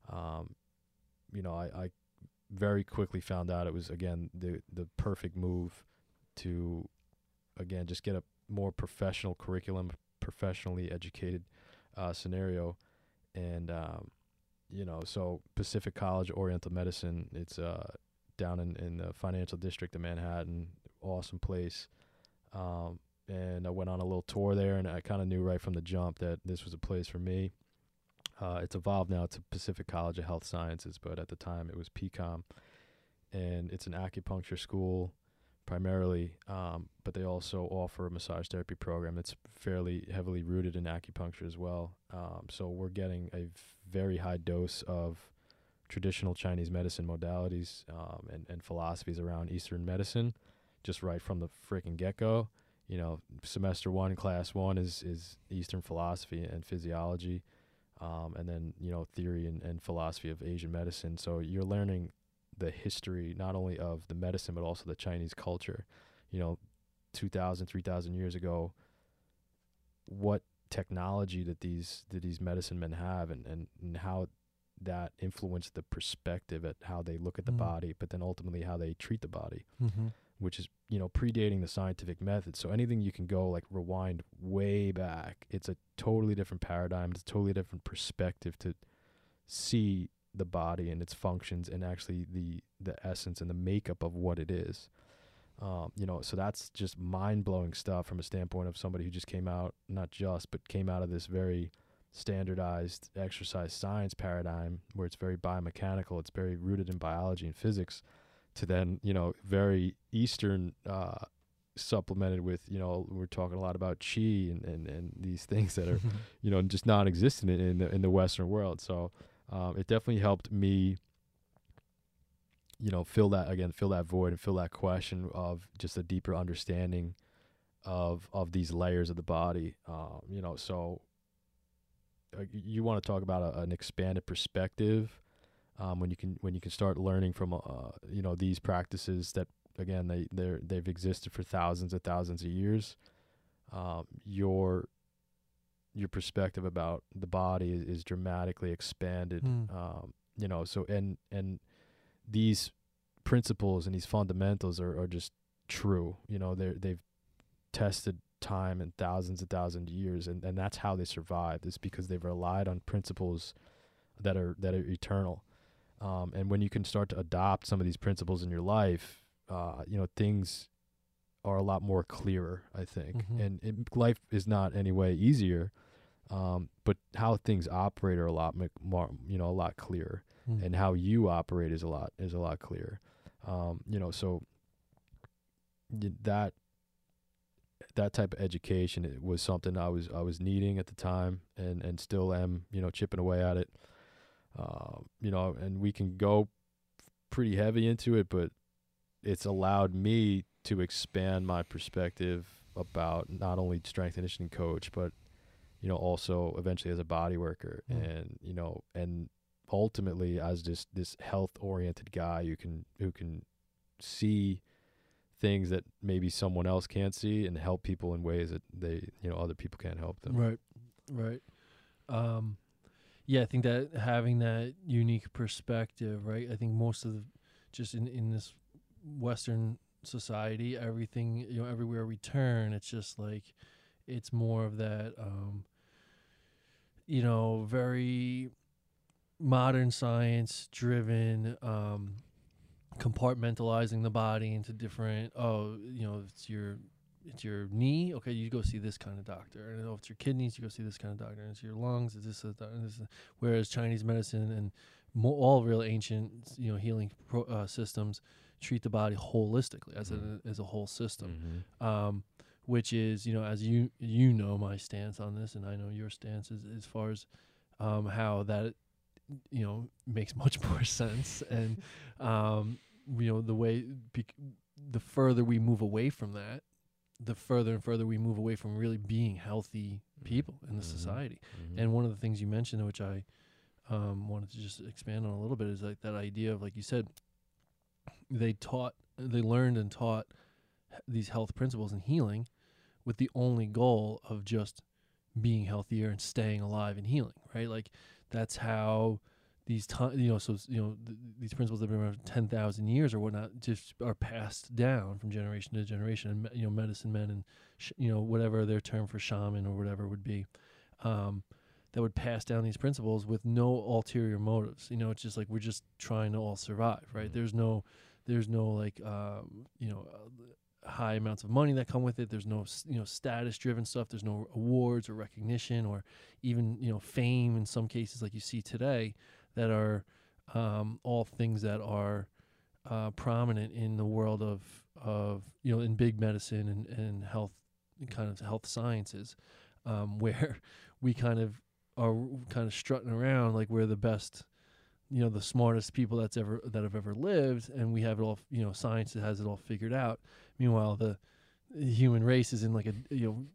Um, you know, I, I very quickly found out it was again the the perfect move to again just get a more professional curriculum, professionally educated uh, scenario, and um, you know, so Pacific College Oriental Medicine. It's uh down in in the financial district of Manhattan. Awesome place. Um, and I went on a little tour there, and I kind of knew right from the jump that this was a place for me. Uh, it's evolved now to Pacific College of Health Sciences, but at the time it was PCOM, and it's an acupuncture school primarily, um, but they also offer a massage therapy program that's fairly heavily rooted in acupuncture as well. Um, so we're getting a very high dose of traditional Chinese medicine modalities um, and, and philosophies around Eastern medicine, just right from the freaking get go. You know, semester one, class one is is Eastern philosophy and physiology um, and then you know theory and, and philosophy of Asian medicine. So you're learning the history not only of the medicine but also the Chinese culture. You know, 2,000, 3,000 years ago, what technology that these did these medicine men have, and and, and how that influenced the perspective at how they look at the Mm. body, but then ultimately how they treat the body Mm-hmm. Which is you know predating the scientific method. So anything you can go like rewind way back, it's a totally different paradigm. It's a totally different perspective to see the body and its functions and actually the the essence and the makeup of what it is. Um, you know, so that's just mind blowing stuff from a standpoint of somebody who just came out, not just, but came out of this very standardized exercise science paradigm where it's very biomechanical, it's very rooted in biology and physics to then you know very eastern uh supplemented with you know we're talking a lot about chi and and, and these things that are you know just non-existent in, in the in the western world. So um it definitely helped me you know fill that again fill that void and fill that question of just a deeper understanding of of these layers of the body. Um you know so uh, you want to talk about a, an expanded perspective um, when you can when you can start learning from uh, you know these practices that again they they they've existed for thousands and thousands of years um, your your perspective about the body is, is dramatically expanded Mm. um, you know so and and these principles and these fundamentals are, are just true you know they they've tested time and thousands and thousands of years and, and that's how they survived is because they've relied on principles that are that are eternal um, and when you can start to adopt some of these principles in your life uh, you know things are a lot more clearer i think Mhm. and it, life is not any way easier um, but how things operate are a lot more you know a lot clearer Mm. and how you operate is a lot is a lot clearer. Um, you know, so that that type of education it was something I was I was needing at the time and and still am you know chipping away at it. Um, you know, and we can go pretty heavy into it, but it's allowed me to expand my perspective about not only strength and conditioning coach, but you know also eventually as a body worker Mm. and you know and ultimately as just this health oriented guy who can who can see things that maybe someone else can't see and help people in ways that they you know other people can't help them Right, right. Um, yeah, I think that having that unique perspective, right? I think most of the just in in this Western society, everything you know, everywhere we turn, it's just like it's more of that, um, you know, very modern science driven. Um, compartmentalizing the body into different oh you know it's your it's your knee okay you go see this kind of doctor. And if it's your kidneys you go see this kind of doctor. And it's your lungs it's this, and this whereas chinese medicine and mo- all real ancient you know healing pro, uh, systems treat the body holistically as Mhm. a as a whole system. Mhm. um, which is you know as you you know my stance on this, and I know your stance is as far as um, how that you know makes much more sense, and um, you know the way bec- the further we move away from that, the further and further we move away from really being healthy people in the Mhm. society. Mhm. And one of the things you mentioned, which I um, wanted to just expand on a little bit, is like that idea of like you said, they taught, they learned and taught these health principles and healing, with the only goal of just being healthier and staying alive and healing. Right, like that's how these time you know so you know th- these principles that have been around 10,000 years or whatnot just are passed down from generation to generation and you know medicine men and sh- you know whatever their term for shaman or whatever would be um that would pass down these principles with no ulterior motives. You know, it's just like we're just trying to all survive, right? Mhm. There's no, there's no like, um, you know, uh, high amounts of money that come with it. There's no, you know, status-driven stuff. There's no awards or recognition or even you know fame in some cases, like you see today, that are um, all things that are uh, prominent in the world of of you know in big medicine and, and health kind of health sciences um, where we kind of are kind of strutting around like we're the best you know the smartest people that's ever that have ever lived and we have it all you know science has it all figured out. Meanwhile the human race is in like a you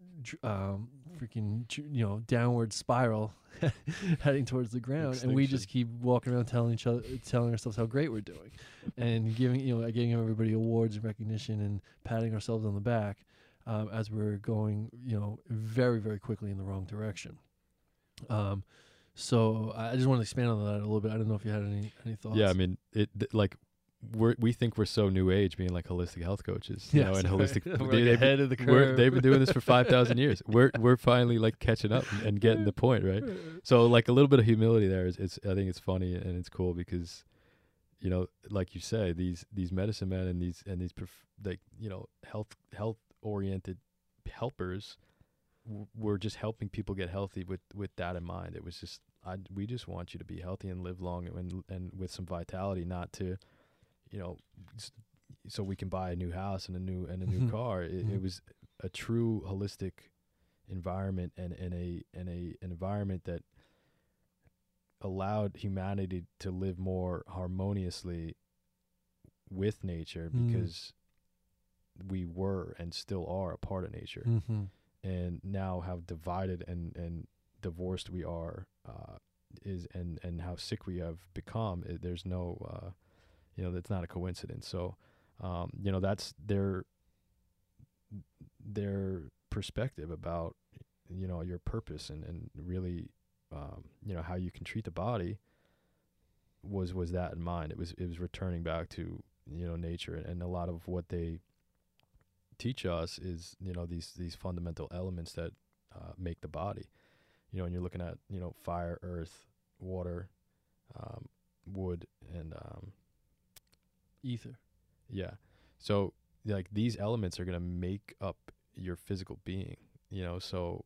know um, freaking you know downward spiral heading towards the ground and we just keep walking around telling each other telling ourselves how great we're doing and giving you know giving everybody awards and recognition and patting ourselves on the back um, as we're going you know very very quickly in the wrong direction. Um so i just want to expand on that a little bit. I don't know if you had any any thoughts Yeah, I mean, it th- like we we think we're so new age, being like holistic health coaches, you know, Yes. and holistic. We're, they, ahead of the curve. they've been doing this for five thousand years. We're we're finally like catching up and, getting the point, right? So like a little bit of humility there is, it's I think it's funny and it's cool because, you know, like you say, these these medicine men and these and these prof- like you know health health oriented helpers w- were just helping people get healthy with with that in mind. It was just I we just want you to be healthy and live long and and with some vitality, not to, you know, so we can buy a new house and a new and a new Mhm. car. It, it was a true holistic environment and and a and a an environment that allowed humanity to live more harmoniously with nature Mm. because we were and still are a part of nature mm-hmm. and now how divided and and divorced we are uh is and and how sick we have become it, there's no uh you know that's not a coincidence. So um you know that's their their perspective about you know your purpose and and really um you know how you can treat the body was was that in mind. It was it was returning back to you know nature. And, and a lot of what they teach us is you know these these fundamental elements that uh, make the body. You know and you're looking at you know fire earth water um, wood and um, ether. Yeah. So like these elements are going to make up your physical being you know? So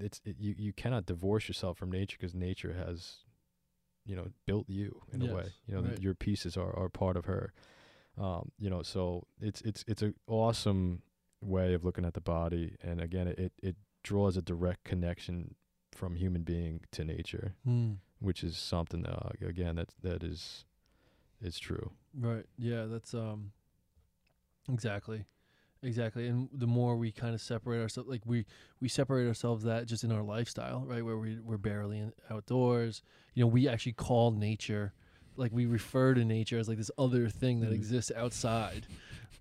it's it, you you cannot divorce yourself from nature because nature has you know built you in a way. You know right. your pieces are are part of her. Um you know so it's it's it's a awesome way of looking at the body. And again it it, draws a direct connection from human being to nature mm. which is something uh, again that that is is true Right. Yeah, that's um exactly. Exactly. And the more we kind of separate ourselves like we we separate ourselves that just in our lifestyle, right? Where we we're barely in, outdoors. You know, we actually call nature like we refer to nature as like this other thing that Mhm. exists outside.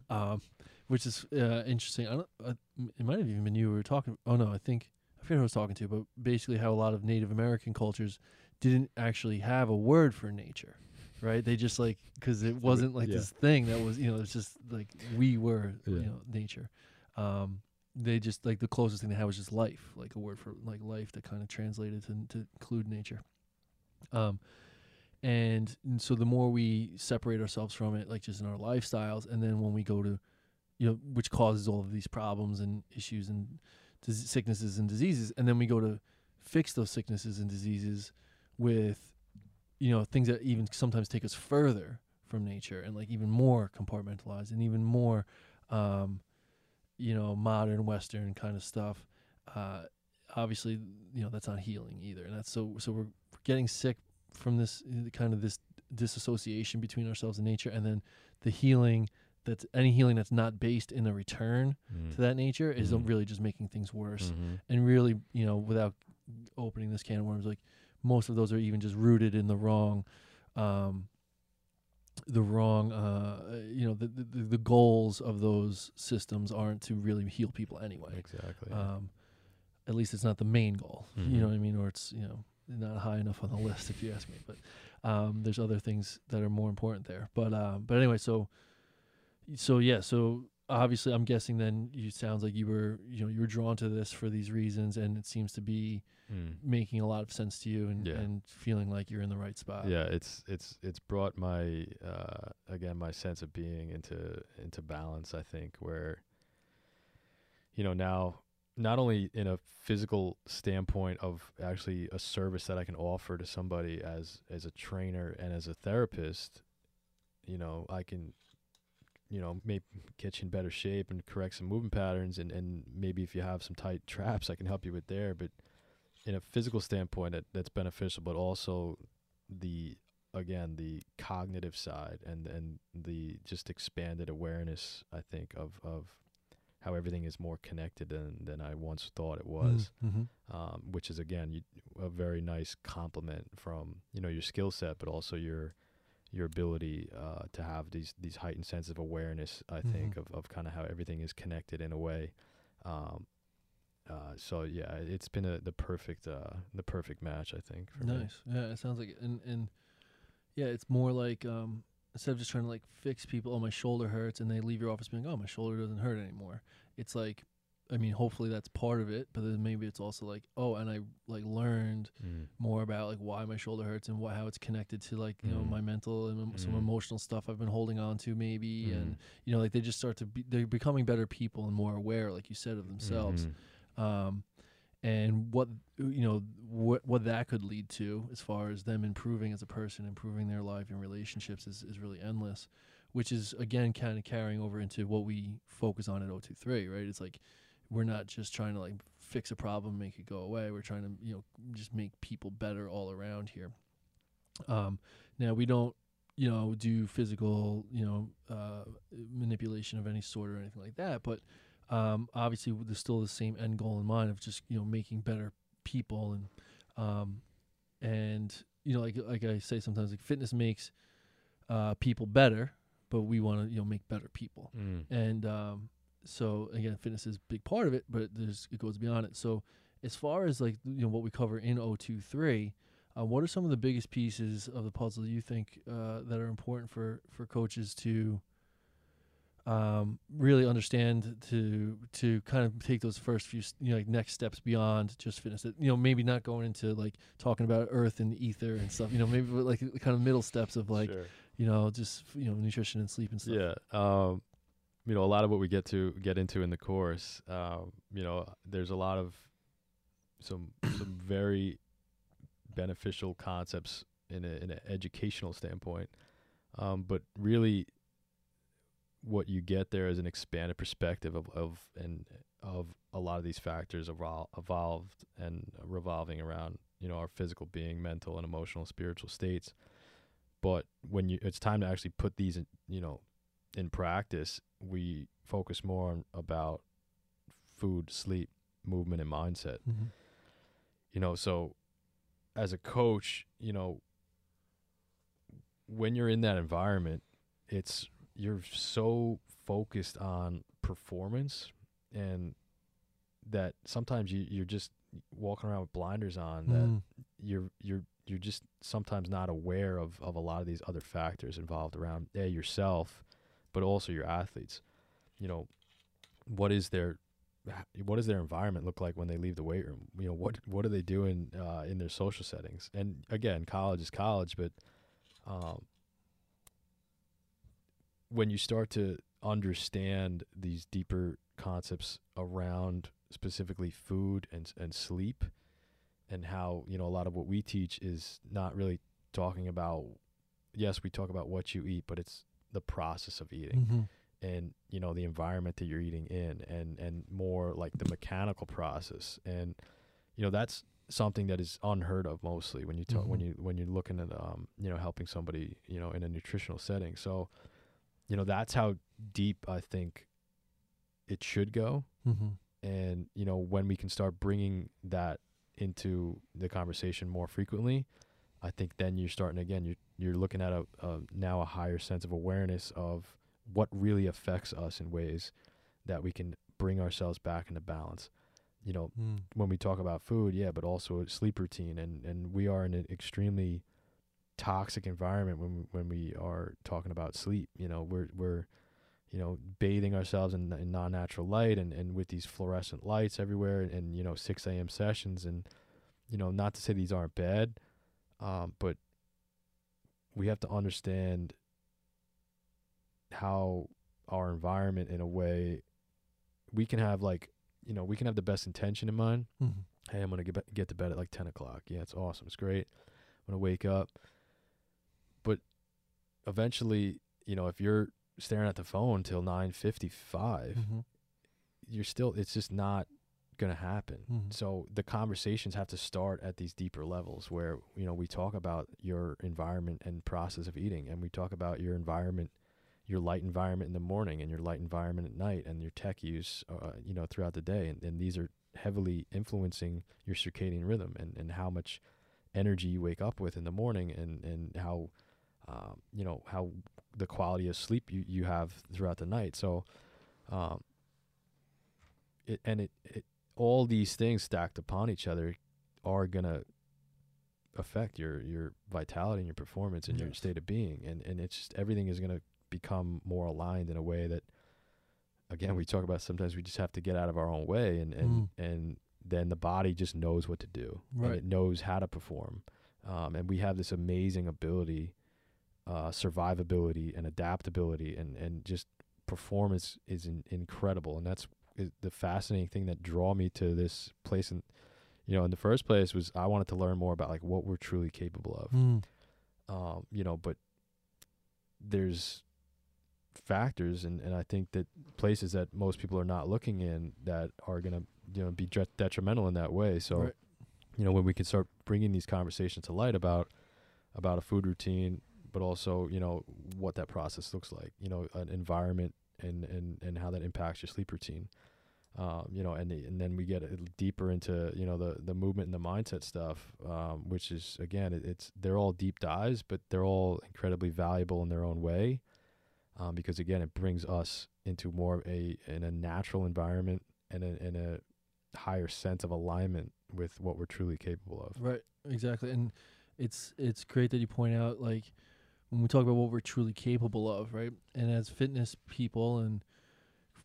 Um which is uh, interesting. I don't uh, it might have even been you we were talking Oh no, I think I forget who I was talking to, but basically how a lot of Native American cultures didn't actually have a word for nature right? They just like because it wasn't like yeah. this thing that was you know it's just like we were Yeah. you know nature. Um, they just like the closest thing they had was just life, like a word for like life that kind of translated to to include nature. Um, and, and so the more we separate ourselves from it, like just in our lifestyles, and then when we go to, you know, which causes all of these problems and issues and dis- sicknesses and diseases, and then we go to fix those sicknesses and diseases with you know things that even sometimes take us further from nature and like even more compartmentalized and even more um you know modern western kind of stuff uh obviously you know that's not healing either and that's so so we're getting sick from this uh, kind of this disassociation between ourselves and nature and then the healing that's any healing that's not based in a return to that nature is Mhm. really just making things worse Mhm. and really you know without opening this can of worms like most of those are even just rooted in the wrong um the wrong uh you know the the, the goals of those systems aren't to really heal people anyway. Exactly. Um at least it's not the main goal you Mhm. know what i mean? Or it's you know not high enough on the list if you ask me but um there's other things that are more important there. But um but anyway so so yeah so obviously I'm guessing then you sounds like you were you know you were drawn to this for these reasons and it seems to be Mm. making a lot of sense to you and, Yeah. and feeling like you're in the right spot. yeah, it's it's it's brought my uh, again my sense of being into into balance. I think where you know now not only in a physical standpoint of actually a service that I can offer to somebody as as a trainer and as a therapist, you know I can you know maybe get you in better shape and correct some movement patterns and and maybe if you have some tight traps I can help you with there, but in a physical standpoint that, that's beneficial, but also the again the cognitive side and and the just expanded awareness I think of of how everything is more connected than than I once thought it was, Mm-hmm. um, which is again you, a very nice compliment from you know your skill set, but also your your ability uh, to have these these heightened sense of awareness. I think Mhm. of of kind of how everything is connected in a way. Um, uh, so yeah, it's been a the perfect uh, the perfect match I think. For me. Nice. Yeah, it sounds like it. And and yeah, it's more like um instead of just trying to like fix people, oh my shoulder hurts and they leave your office being, Oh, my shoulder doesn't hurt anymore. It's like I mean, hopefully that's part of it, but then maybe it's also like, oh, and I like learned Mm. more about like why my shoulder hurts and what how it's connected to like, you know, Mm. my mental and em- some Mm. emotional stuff I've been holding on to maybe Mm. and you know, like they just start to be they're becoming better people and more aware, like you said, of themselves Mhm. um, and what you know what what that could lead to as far as them improving as a person, improving their life and relationships is, is really endless. Which is again kind of carrying over into what we focus on at O23, right? It's like we're not just trying to like fix a problem, make it go away. We're trying to you know just make people better all around here. Um, now we don't you know do physical you know uh, manipulation of any sort or anything like that, but um, obviously there's still the same end goal in mind of just you know making better people and um, and you know like like I say sometimes like fitness makes uh, people better, but we want to you know make better people Mm. and um, so again fitness is a big part of it, but there's it goes beyond it. So as far as like you know what we cover in O23, uh, what are some of the biggest pieces of the puzzle you think uh, that are important for for coaches to um, really understand to to kind of take those first few s- you know like next steps beyond just fitness that you know maybe not going into like talking about earth and ether and stuff you know maybe like the kind of middle steps of like Sure. you know just you know nutrition and sleep and stuff Yeah. Um, you know, a lot of what we get to get into in the course, um, you know, there's a lot of some some very beneficial concepts in a in an educational standpoint. Um, but really what you get there is an expanded perspective of, of and of a lot of these factors evol- evolved and revolving around, you know, our physical being, mental and emotional, spiritual states. But when you it's time to actually put these in, you know, in practice, we focus more on about food, sleep, movement, and mindset. Mhm. You know, so as a coach, you know, when you're in that environment, it's you're so focused on performance and that sometimes you you're just walking around with blinders on that Mm. you're you're you're just sometimes not aware of of a lot of these other factors involved around a yourself but also your athletes. You know what is their what does their environment look like when they leave the weight room? You know what what are they doing uh, in their social settings? And again college is college but um, when you start to understand these deeper concepts around specifically food and and sleep and how you know a lot of what we teach is not really talking about yes we talk about what you eat but it's the process of eating Mhm. and you know the environment that you're eating in and and more like the mechanical process and you know that's something that is unheard of mostly when you talk when Mhm. you when you're looking at um you know helping somebody you know in a nutritional setting so you know that's how deep i think it should go Mhm. and you know when we can start bringing that into the conversation more frequently i think then you're starting again you're you're looking at a, a now a higher sense of awareness of what really affects us in ways that we can bring ourselves back into balance you know Mm. when we talk about food yeah but also sleep routine and and we are in an extremely toxic environment when we, when we are talking about sleep you know we're we're you know, bathing ourselves in, in non-natural light and, and with these fluorescent lights everywhere and, and, you know, 6 a.m. sessions. And, you know, not to say these aren't bad, um, but we have to understand how our environment in a way we can have like, you know, we can have the best intention in mind. Mm-hmm. Hey, I'm going to get, get to bed at like 10 o'clock. Yeah, it's awesome. It's great. I'm to wake up. But eventually, you know, if you're staring at the phone till 9:55, Mm-hmm. you're still it's just not going to happen. Mhm. So the conversations have to start at these deeper levels where, you know, we talk about your environment and process of eating and we talk about your environment your light environment in the morning and your light environment at night and your tech use uh, you know throughout the day and, and these are heavily influencing your circadian rhythm and, and how much energy you wake up with in the morning and, and how um, you know how the quality of sleep you, you have throughout the night so um, it, and it, it all these things stacked upon each other are gonna affect your your vitality and your performance and your state of being. And and it's just everything is gonna become more aligned in a way that again we talk about sometimes we just have to get out of our own way and and and then the body just knows what to do and Right. it knows how to perform. Um, and we have this amazing ability uh, survivability and adaptability and and just performance is in, incredible. And that's the fascinating thing that draw me to this place and you know in the first place was I wanted to learn more about like what we're truly capable of Mm. um, you know, but there's factors, and, and I think that places that most people are not looking in that are gonna you know be detrimental in that way. So, Right. you know, when we can start bringing these conversations to light about about a food routine, but also you know what that process looks like, you know, an environment and and and how that impacts your sleep routine. Um, you know, and the- and then we get deeper into you know the the movement and the mindset stuff, um, which is again it, it's they're all deep dives, but they're all incredibly valuable in their own way, um, because again it brings us into more of a in a natural environment and a, and a higher sense of alignment with what we're truly capable of. Right, exactly. And it's it's great that you point out like when we talk about what we're truly capable of, right? And as fitness people and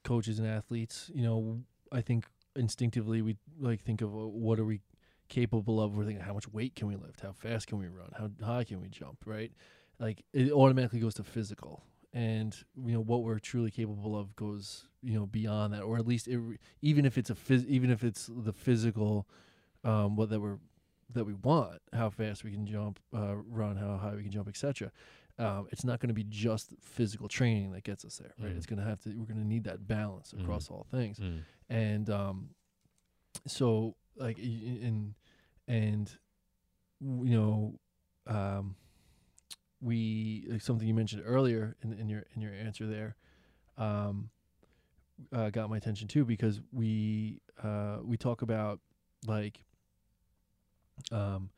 coaches and athletes, you know, I think instinctively we like think of uh, what are we capable of? We're thinking how much weight can we lift? How fast can we run? How high can we jump, right? Like it automatically goes to physical. And you know what we're truly capable of goes, you know, beyond that, or at least it, even if it's a phys- even if it's the physical, um, what that we're that we want, how fast we can jump, uh, run, how high we can jump, etc. Um, it's not going to be just physical training that gets us there, right? Mhm. It's going to have to. We're going to need that balance Mhm. across all things, and um, so like and and you know, um, we like something you mentioned earlier in in your in your answer there, um, uh, got my attention too because we uh we talk about like um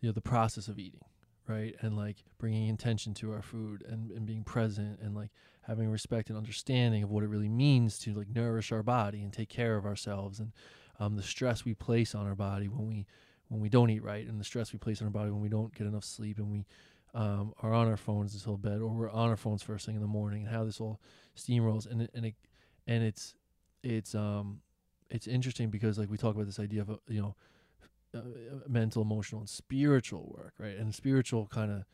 you know the process of eating right? And like bringing intention to our food and, and being present and like having respect and understanding of what it really means to like nourish our body and take care of ourselves and um, the stress we place on our body when we when we don't eat right and the stress we place on our body when we don't get enough sleep and we um, are on our phones until bed or we're on our phones first thing in the morning and how this all steamrolls and and it and it's it's um it's interesting because like we talk about this idea of uh, you know uh, mental emotional and spiritual work right? And spiritual kind of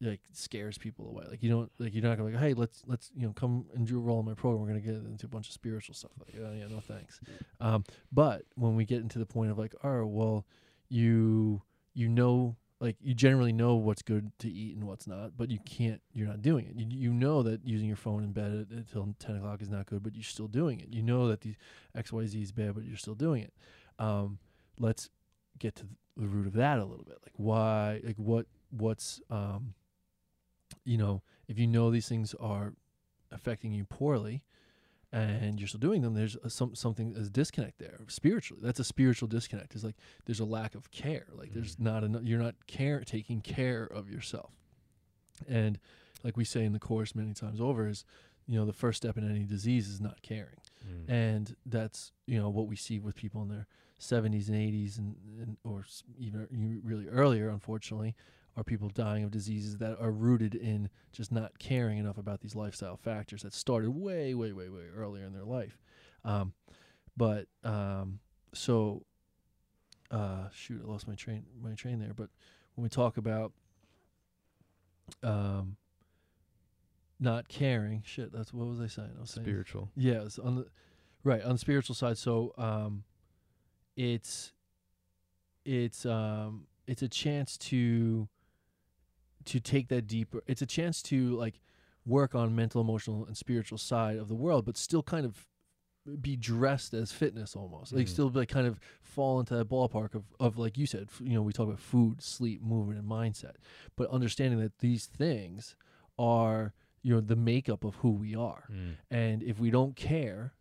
like scares people away. Like you don't like you're not gonna like hey let's let's you know come and do a role in my program. We're gonna get into a bunch of spiritual stuff. Like yeah, yeah no thanks. Um but when we get into the point of like oh well you you know like you generally know what's good to eat and what's not but you can't you're not doing it. You, you know that using your phone in bed until 10 o'clock is not good but you're still doing it. You know that the xyz is bad but you're still doing it. Um let's get to the root of that a little bit. Like why like what what's um you know if you know these things are affecting you poorly and you're still doing them there's a, some something as disconnect there spiritually. That's a spiritual disconnect. It's like there's a lack of care. Like there's not enough you're not care taking care of yourself. And like we say in the course many times over is you know the first step in any disease is not caring. Mm. and that's you know what we see with people in their 70s and 80s and, and or even really earlier unfortunately are people dying of diseases that are rooted in just not caring enough about these lifestyle factors that started way, way, way, way earlier in their life. Um, but um, so, uh, shoot, I lost my train, my train there. But when we talk about um, not caring, shit, that's what was I saying? I was saying Spiritual. yeah, on the right on the spiritual side. So um, it's it's um it's a chance to to take that deeper. It's a chance to like work on mental, emotional, and spiritual side of the world, but still kind of be dressed as fitness almost like Mhm. still like kind of fall into that ballpark of, of like you said you know we talk about food sleep movement and mindset but understanding that these things are you know the makeup of who we are Mm. and if we don't care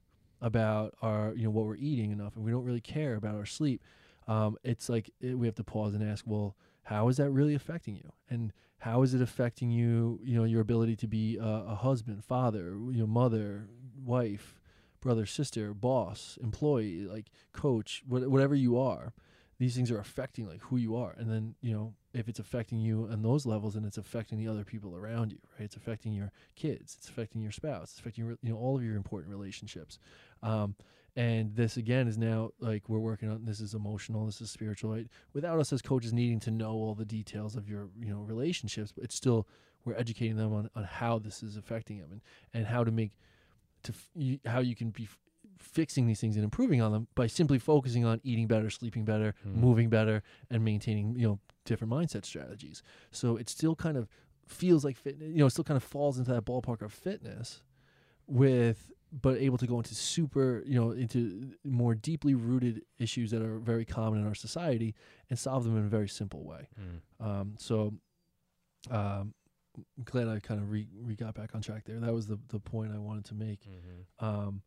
about our you know what we're eating enough and we don't really care about our sleep um, it's like it, we have to pause and ask well how is that really affecting you? And how is it affecting you you know your ability to be a, a husband father you know mother wife brother sister boss employee like coach what, whatever you are? These things are affecting like who you are. And then you know if it's affecting you on those levels and it's affecting the other people around you right? It's affecting your kids it's affecting your spouse it's affecting you know all of your important relationships um, and this again is now like we're working on this is emotional this is spiritual right? without us as coaches needing to know all the details of your you know relationships but it's still we're educating them on, on how this is affecting them and, and how to make to f- you, how you can be f- fixing these things and improving on them by simply focusing on eating better sleeping better Mm. moving better and maintaining you know different mindset strategies so it still kind of feels like fitness you know it still kind of falls into that ballpark of fitness with but able to go into super you know into more deeply rooted issues that are very common in our society and solve them in a very simple way Mm. um, so um, I'm glad I kind of re, re got back on track there. That was the the point I wanted to make. Mhm. Um,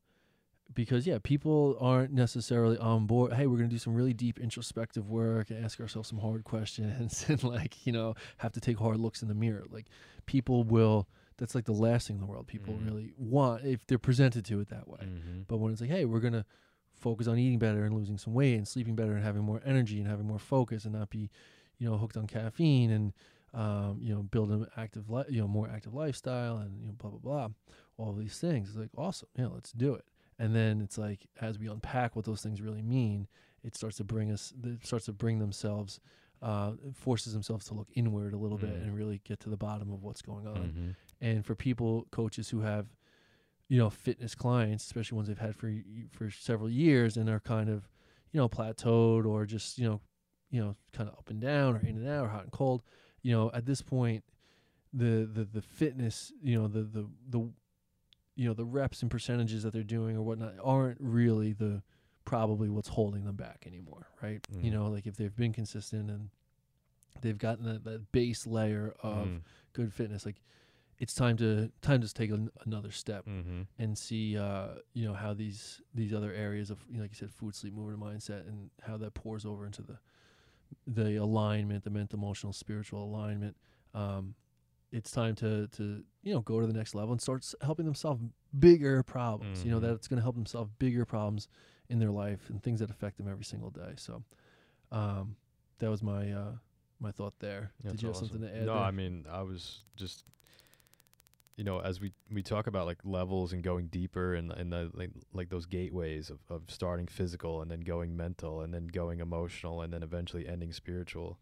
because yeah, people aren't necessarily on board. Hey, we're gonna do some really deep introspective work and ask ourselves some hard questions and like you know have to take hard looks in the mirror. Like people will. That's like the last thing in the world people Mhm. really want if they're presented to it that way. Mhm. But when it's like, hey, we're gonna focus on eating better and losing some weight and sleeping better and having more energy and having more focus and not be, you know, hooked on caffeine and um, you know, build an active, li- you know, more active lifestyle and you know, blah blah blah, all these things. It's like awesome, yeah, let's do it. And then it's like as we unpack what those things really mean, it starts to bring us, it starts to bring themselves, uh, forces themselves to look inward a little bit Mm. and really get to the bottom of what's going on Mhm. And for people coaches who have you know fitness clients especially ones they've had for y- for several years and are kind of you know plateaued or just you know you know kind of up and down or in and out or hot and cold you know at this point the the the fitness you know the the the you know the reps and percentages that they're doing or whatnot aren't really the probably what's holding them back anymore right you Mm. know like if they've been consistent and they've gotten that, that base layer of Mm. good fitness like it's time to time to take an, another step Mhm. and see uh you know how these these other areas of you know, like you said food sleep movement mindset and how that pours over into the the alignment the mental emotional spiritual alignment um it's time to to you know go to the next level and start helping them solve bigger problems you know Mhm. that it's going to help them solve bigger problems in their life and things that affect them every single day so um that was my uh my thought there That's did you have awesome. something to add No, there? I mean, I was just, you know, as we we talk about like levels and going deeper and and the like, like those gateways of of starting physical and then going mental and then going emotional and then eventually ending spiritual,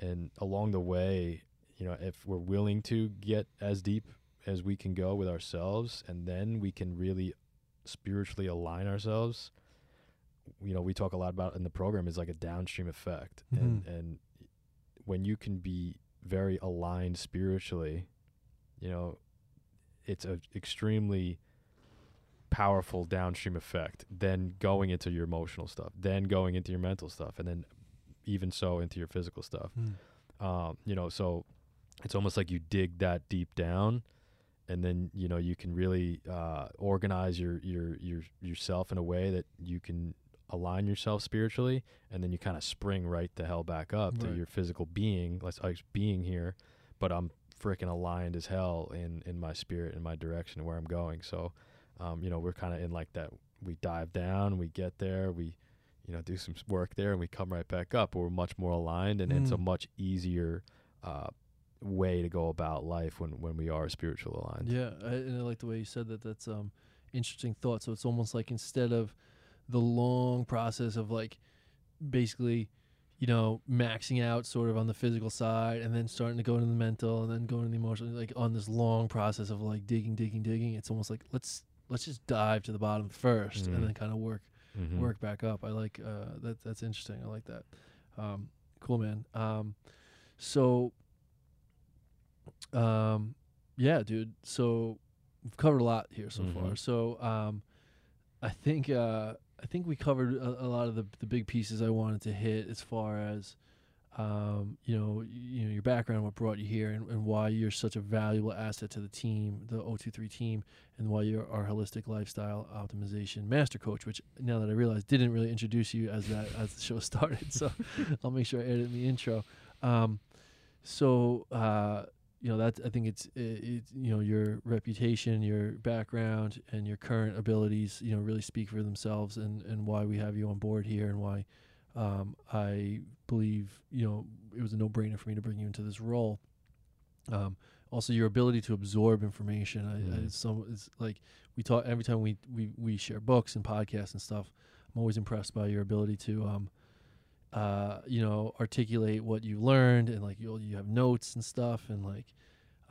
and along the way, you know, if we're willing to get as deep as we can go with ourselves, and then we can really spiritually align ourselves. You know, we talk a lot about in the program is like a downstream effect, and Mhm. and when you can be very aligned spiritually, you know, it's a extremely powerful downstream effect. Then going into your emotional stuff, then going into your mental stuff, and then even so into your physical stuff. Mm. Um, you know, so it's almost like you dig that deep down, and then you know you can really uh, organize your your your yourself in a way that you can align yourself spiritually, and then you kind of spring right the hell back up to your physical being. Let's like being here, but I'm freaking aligned as hell in in my spirit and my direction and where I'm going. So, um, you know, we're kind of in like that. We dive down, we get there, we you know do some work there, and we come right back up. We're much more aligned, and it's a Mm. much easier uh, way to go about life when when we are spiritual aligned. Yeah, I, and I like the way you said that. That's um interesting thought. So it's almost like instead of the long process of like basically, you know, maxing out sort of on the physical side and then starting to go into the mental and then going to the emotional, like on this long process of like digging, digging, digging. It's almost like let's let's just dive to the bottom 1st Mhm. and then kind of work Mhm. work back up. I like uh, that. That's interesting. I like that. Um, cool, man. Um, so, um, yeah, dude. So we've covered a lot here so far. Mhm. So um, I think uh, I think we covered a, a lot of the the big pieces I wanted to hit as far as. Um, you know, you know your background, what brought you here, and, and why you're such a valuable asset to the team, the O23 team, and why you're our holistic lifestyle optimization master coach. Which now that I realize didn't really introduce you as that as the show started, so I'll make sure I edit in the intro. Um, so uh, you know that I think it's it, it, you know your reputation, your background, and your current abilities, you know, really speak for themselves, and and why we have you on board here, and why um, I believe you know it was a no-brainer for me to bring you into this role. Um, also, your ability to absorb information. I, I, Mhm. it's, some, it's like we talk every time we, we we share books and podcasts and stuff. I'm always impressed by your ability to um, uh, you know, articulate what you learned and like you you have notes and stuff and like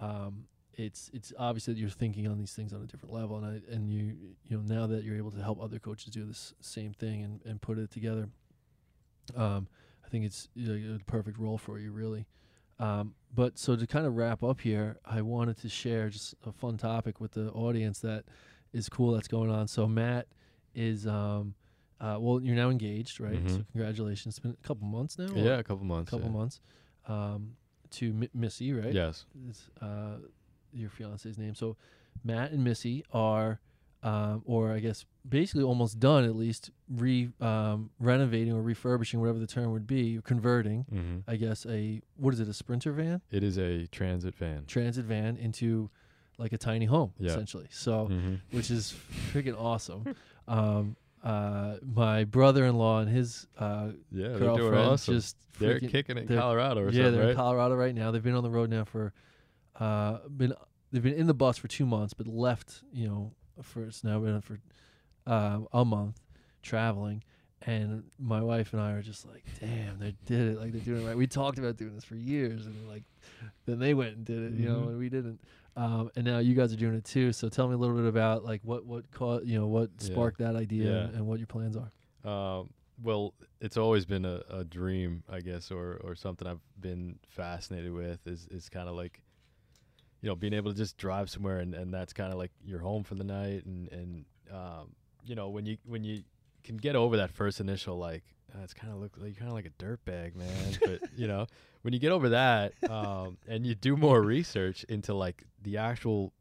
um, it's it's obvious that you're thinking on these things on a different level and I and you you know now that you're able to help other coaches do this same thing and, and put it together um, I think it's you know, a perfect role for you really. Um, but so to kind of wrap up here I wanted to share just a fun topic with the audience that is cool that's going on. So Matt is um, uh, well you're now engaged right so Mhm. congratulations it's been a couple months now Yeah, a couple months. A couple yeah. months um, to Mi- Missy right Yes. is uh, your fiance's name. So Matt and Missy are, um, or I guess basically almost done at least re um, renovating or refurbishing, whatever the term would be, converting. hmm I guess a what is it? A sprinter van, It is a transit van. transit van into like a tiny home Yeah. essentially. So hmm which is freaking awesome. Uh, my brother-in-law and his uh, Yeah, they're doing girlfriend awesome. just they're freaking- kicking it in they're- Colorado or yeah, something, they're right? in Colorado right now. They've been on the road now for uh been they've been in the bus for two months, but left you know for it's now been for um a month traveling. And my wife and I are just like, damn, they did it. Like they're doing it right. We talked about doing this for years, and like, then they went and did it, you know, Mhm. and we didn't. Um, and now you guys are doing it too. So tell me a little bit about like what what caught you know what Yeah. sparked that idea Yeah. and, and what your plans are. Um, well, it's always been a, a dream, I guess, or, or something I've been fascinated with is, is kind of like, you know, being able to just drive somewhere and, and that's kind of like your home for the night. And, and, um, you know, when you, when you can get over that first initial, like, uh, it's kind of look like you're kind of like a dirt bag, man. but you know, when you get over that, um, and you do more research into like the actual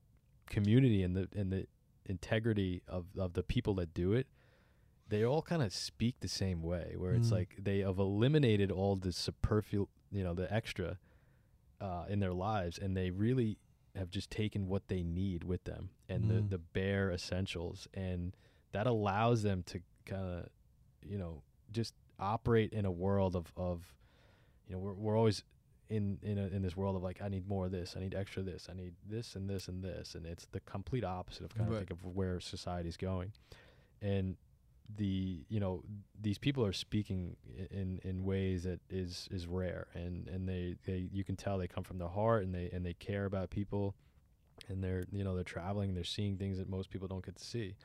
community and the, and the integrity of, of the people that do it, they all kind of speak the same way where it's Mm. like they have eliminated all the superfluous you know the extra uh, in their lives and they really have just taken what they need with them and Mm. the, the bare essentials and that allows them to kind of you know just operate in a world of, of you know we're, we're always in in, a, in this world of like I need more of this I need extra this I need this and this and this and it's the complete opposite of kind of Right. think of where society's going. And the you know these people are speaking in in ways that is is rare. And and they they you can tell they come from the heart and they and they care about people. And they're you know they're traveling they're seeing things that most people don't get to see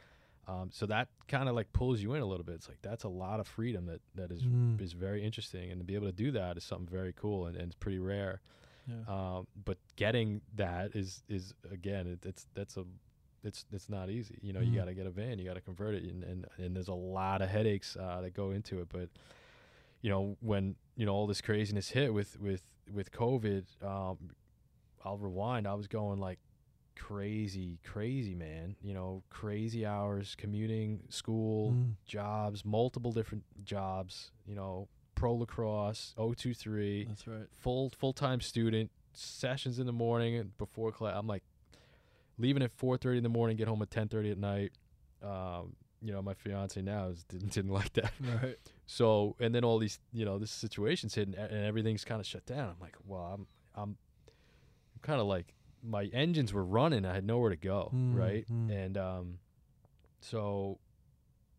um, so that kind of like pulls you in a little bit it's like that's a lot of freedom that that is Mm. is very interesting and to be able to do that is something very cool and, and it's pretty rare Yeah. um, but getting that is is again it, it's that's a it's it's not easy. You know, Mhm. you got to get a van, you got to convert it, and, and and there's a lot of headaches uh, that go into it. But you know, when you know all this craziness hit with with with COVID, um, I'll rewind. I was going like crazy, crazy, man. You know, crazy hours, commuting, school, Mm. jobs, multiple different jobs. You know, pro lacrosse, O23 That's right. full full time student, sessions in the morning and before class. I'm like leaving at four thirty in the morning, get home at ten thirty at night. Um, you know, my fiance now is, didn't didn't like that. Right. So and then all these you know this situation's hit and, and everything's kind of shut down. I'm like, well, I'm I'm kind of like my engines were running. I had nowhere to go, Mm, right? mm. And um, so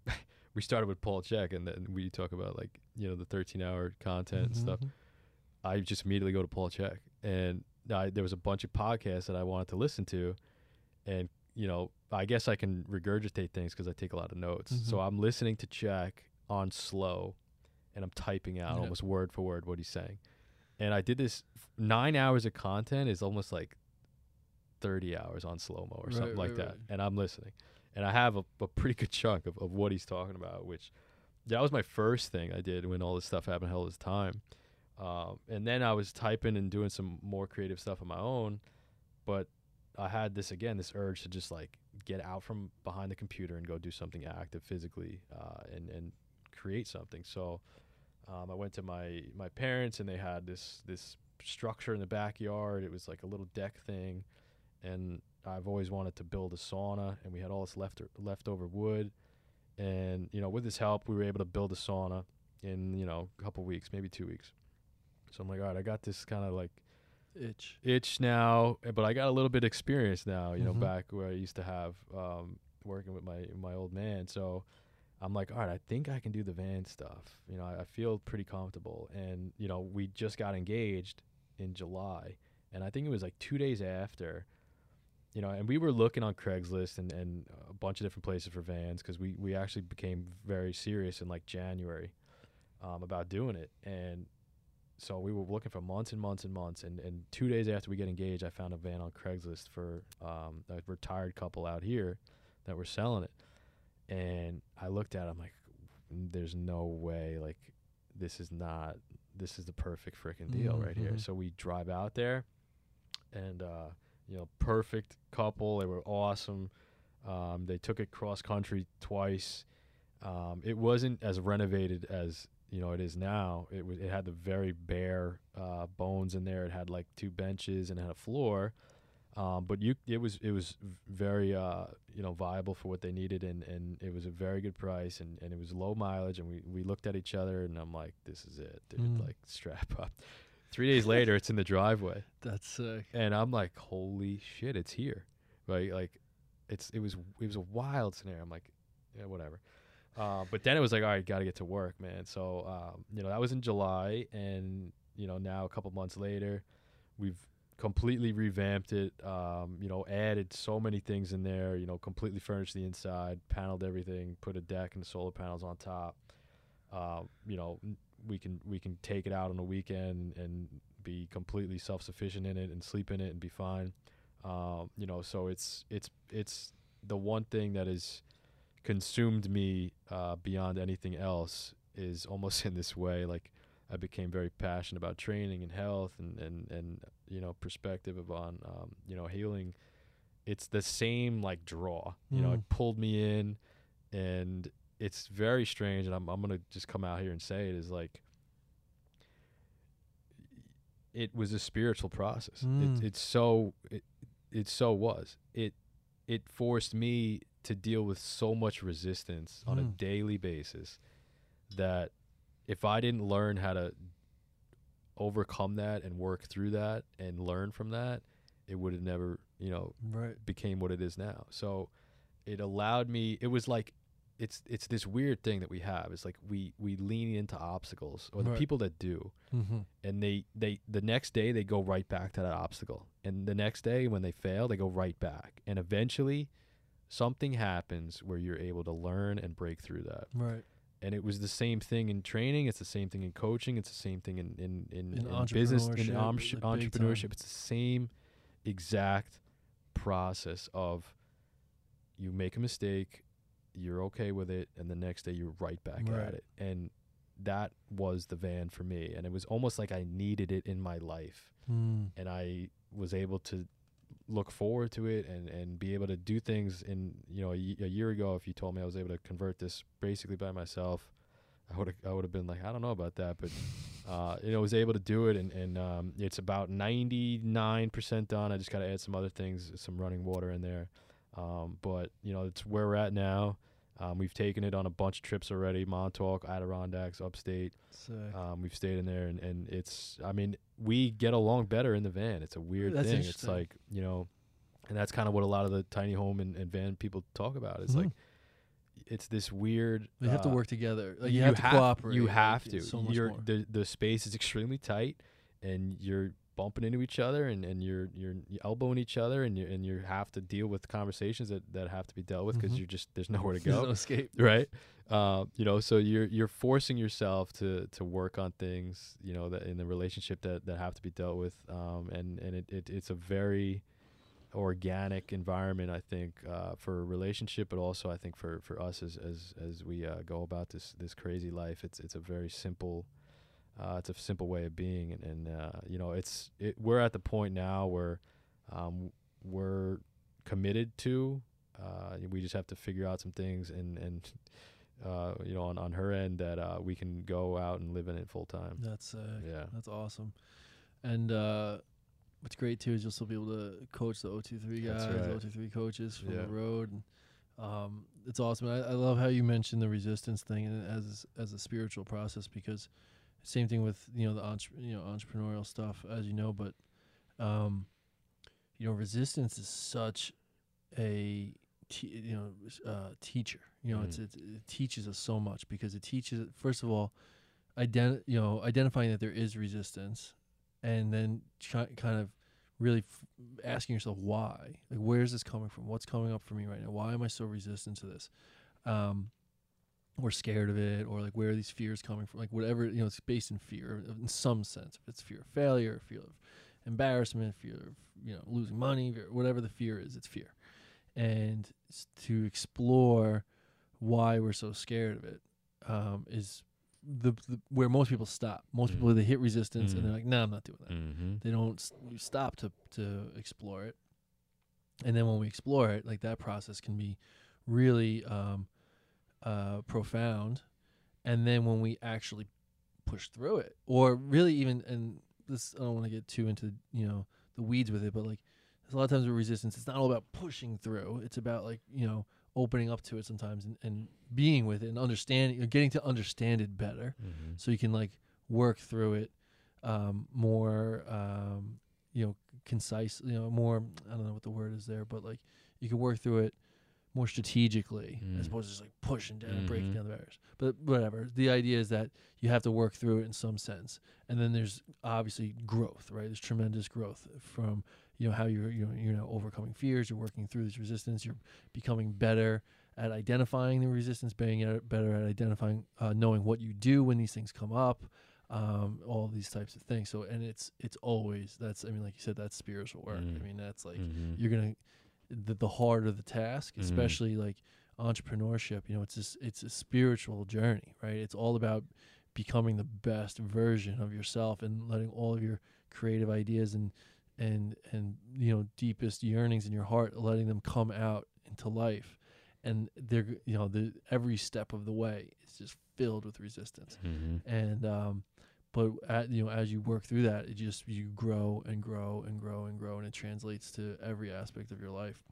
we started with Paul Chek, and then we talk about like you know the 13 hour content and stuff. Mhm. I just immediately go to Paul Chek, and I, there was a bunch of podcasts that I wanted to listen to, and you know I guess I can regurgitate things because I take a lot of notes. So Mhm. I'm listening to Chek on slow, and I'm typing out Yeah. almost word for word what he's saying, and I did this nine hours of content is almost like 30 hours on slow mo or Right, something like right, that, right. and I'm listening, and I have a, a pretty good chunk of, of what he's talking about, which that was my first thing I did when all this stuff happened hell this time. Um, and then I was typing and doing some more creative stuff on my own, but I had this again, this urge to just like get out from behind the computer and go do something active physically, uh, and and create something. So um, I went to my my parents and they had this this structure in the backyard. It was like a little deck thing, and I've always wanted to build a sauna, and we had all this left leftover wood, and you know with his help we were able to build a sauna in you know a couple weeks, maybe two weeks. So I'm like, all right, I got this kind of like Itch. itch now, eh, but I got a little bit of experience now, you know, Mhm. back where I used to have um, working with my my old man. So I'm like, all right, I think I can do the van stuff. You know, I, I feel pretty comfortable. And you know, we just got engaged in July, and I think it was like two days after. You know, and we were looking on Craigslist and, and a bunch of different places for vans because we, we actually became very serious in like January um, about doing it. And so we were looking for months and months and months and, and two days after we get engaged i found a van on craigslist for um, a retired couple out here that were selling it and i looked at it i'm like there's no way like this is not this is the perfect freaking deal right here Mhm. so we drive out there and uh, you know perfect couple they were awesome um, they took it cross country twice um, it wasn't as renovated as you know it is now. It was it had the very bare uh, bones in there. It had like two benches and it had a floor, um, but you it was it was very uh, you know viable for what they needed and, and it was a very good price and, and it was low mileage and we, we looked at each other and I'm like this is it dude Mm. like strap up. Three days later it's in the driveway That's sick. and I'm like holy shit it's here right like it's it was it was a wild scenario. I'm like yeah whatever. Uh, but then it was like, all right, got to get to work, man. So, um, you know, that was in July, and you know, now a couple months later, we've completely revamped it. Um, you know, added so many things in there. You know, completely furnished the inside, paneled everything, put a deck and solar panels on top. Um, you know, we can we can take it out on the weekend and be completely self sufficient in it and sleep in it and be fine. Um, you know, so it's it's it's the one thing that has consumed me uh, beyond anything else is almost in this way. Like I became very passionate about training and health and and and you know perspective of on um, you know healing. It's the same like draw. You know, Mm. it pulled me in, and it's very strange. And I'm I'm gonna just come out here and say it is like. It was a spiritual process. Mm. It, it's so it, it so was. It it forced me to deal with so much resistance on a Mm. daily basis that if I didn't learn how to overcome that and work through that and learn from that, it would have never, you know, Right. became what it is now. So it allowed me it was like it's it's this weird thing that we have. It's like we we lean into obstacles or the Right. people that do Mm-hmm. and they they the next day they go right back to that obstacle and the next day when they fail they go right back and eventually something happens where you're able to learn and break through that Right. and it was the same thing in training it's the same thing in coaching it's the same thing in in in, In in business in like, entrepreneurship it's the same exact process of you make a mistake you're okay with it and the next day you're right back Right. at it and that was the van for me and it was almost like i needed it in my life Mm. and i was able to look forward to it and and be able to do things in you know a, a year ago if you told me i was able to convert this basically by myself i would have i would have been like i don't know about that but uh you know was able to do it and and um it's about 99% done i just got to add some other things some running water in there um but you know it's where we're at now Um, we've taken it on a bunch of trips already: Montauk, Adirondacks, upstate. Um, we've stayed in there, and, and it's. I mean, we get along better in the van. It's a weird That's thing. It's like you know, and that's kind of what a lot of the tiny home and, and van people talk about. It's Mhm. like it's this weird. you have to uh, work together. Like you, have to cooperate. You like, have to. So much you're more. the the space is extremely tight, and you're bumping into each other, and, and you're you're elbowing each other, and you and you have to deal with conversations that, that have to be dealt with because Mhm. you're just there's nowhere to There's go no escape. right uh, you know so you're you're forcing yourself to to work on things you know that in the relationship that that have to be dealt with um, and and it, it it's a very organic environment i think uh, for a relationship but also i think for for us as as as we uh, go about this this crazy life it's it's a very simple uh, it's a simple way of being and, and uh, you know it's it, we're at the point now where um, we're committed to uh, we just have to figure out some things and and uh, you know on, on her end that uh, we can go out and live in it full time That's yeah That's awesome. And uh, what's great too is you'll still be able to coach the O23 guys, right. O23 coaches from Yeah. the road. And, um, it's awesome. I, I love how you mentioned the resistance thing and as as a spiritual process because same thing with you know the entre- you know entrepreneurial stuff as you know, but um, you know resistance is such a te- you know uh, teacher. You know, it's, Mhm. it's it teaches us so much because it teaches first of all, ident- you know identifying that there is resistance, and then ki- kind of really f- asking yourself why. Like, where is this coming from? What's coming up for me right now? Why am I so resistant to this? Um, or scared of it, or like where are these fears coming from? Like whatever you know, it's based in fear in some sense. If it's fear of failure, fear of embarrassment, fear of you know losing money, fear- whatever the fear is, it's fear. And to explore why we're so scared of it um, is the, the where most people stop. Most Mm. people they hit resistance and Mm. they're like, "No, I'm not doing that." mm-hmm. They don't stop to to explore it. And then when we explore it, like that process can be really um, uh, profound. And then when we actually push through it, or really even, and this I don't want to get too into you know the weeds with it, but like there's a lot of times with resistance, it's not all about pushing through. It's about like you know opening up to it sometimes and, and being with it and understanding, getting to understand it better Mm-hmm. so you can like work through it um, more um, you know concise you know more i don't know what the word is there but like you can work through it more strategically as Mm. opposed to just like pushing down and breaking Mhm. down the barriers but whatever the idea is that you have to work through it in some sense and then there's obviously growth right there's tremendous growth from you know how you're you know you're now overcoming fears you're working through this resistance you're becoming better at identifying the resistance being better at identifying uh, knowing what you do when these things come up um, all these types of things so and it's it's always that's i mean like you said that's spiritual work Mm. i mean that's like mm-hmm. you're gonna the, the harder the task Mhm. especially like entrepreneurship you know it's just it's a spiritual journey right it's all about becoming the best version of yourself and letting all of your creative ideas and and and you know deepest yearnings in your heart letting them come out into life and they're you know the every step of the way is just filled with resistance Mm-hmm. and um but at, you know as you work through that it just you grow and grow and grow and grow and it translates to every aspect of your life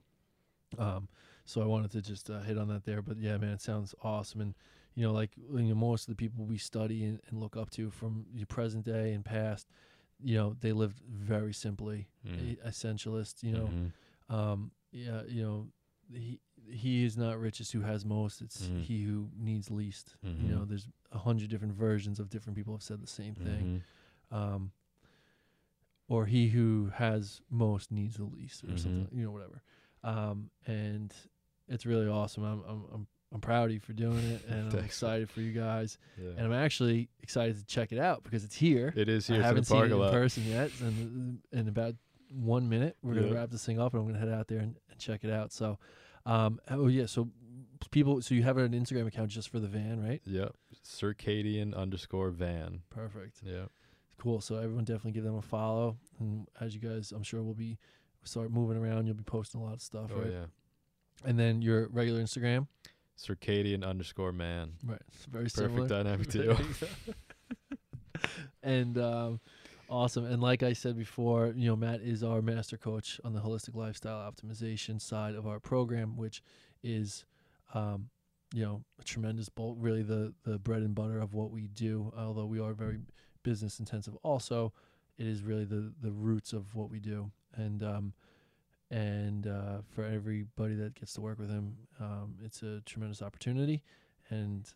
um so i wanted to just uh, hit on that there but yeah man it sounds awesome and you know like you know most of the people we study and, and look up to from the present day and past you know they lived very simply Mm. essentialist you know Mhm. um yeah you know he he is not richest who has most it's Mhm. he who needs least you know Mhm. there's a hundred different versions of different people have said the same thing Mhm. um or he who has most needs the least or something Mhm. you know whatever um and it's really awesome i'm i'm i'm, I'm proud of you for doing it and i'm excited for you guys Yeah. and i'm actually excited to check it out because it's here it is here. i haven't seen it in person yet. And in about one minute, we're gonna wrap this thing up, and I'm gonna head out there and, and check it out. So, um, oh yeah, so people, so you have an Instagram account just for the van, right? Yep. Circadian underscore van. Perfect, Yeah. cool. So everyone definitely give them a follow, and as you guys, I'm sure we'll be start moving around. You'll be posting a lot of stuff, Oh right? yeah. And then your regular Instagram, Circadian underscore man. right? It's very Perfect similar. dynamic to There you. you go. and um, awesome. And like I said before, you know, Matt is our master coach on the holistic lifestyle optimization side of our program, which is um, you know, a tremendous bolt, really the the bread and butter of what we do. Although we are very business intensive, also, it is really the the roots of what we do. And um, and uh, for everybody that gets to work with him, um, it's a tremendous opportunity, and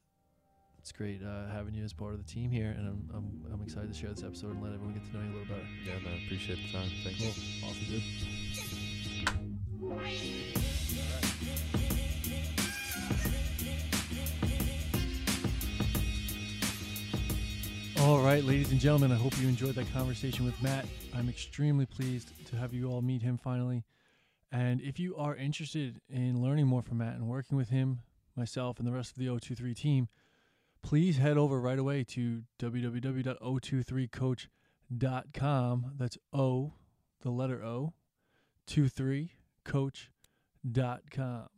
it's great uh, having you as part of the team here. And I'm, I'm I'm excited to share this episode and let everyone get to know you a little better. Yeah, man. Appreciate the time. Thanks. Cool. Awesome, dude. All right, ladies and gentlemen, I hope you enjoyed that conversation with Matt. I'm extremely pleased to have you all meet him finally. And if you are interested in learning more from Matt and working with him, myself, and the rest of the O23 team, please head over right away to www.o23coach.com. That's O, the letter O, 23coach.com.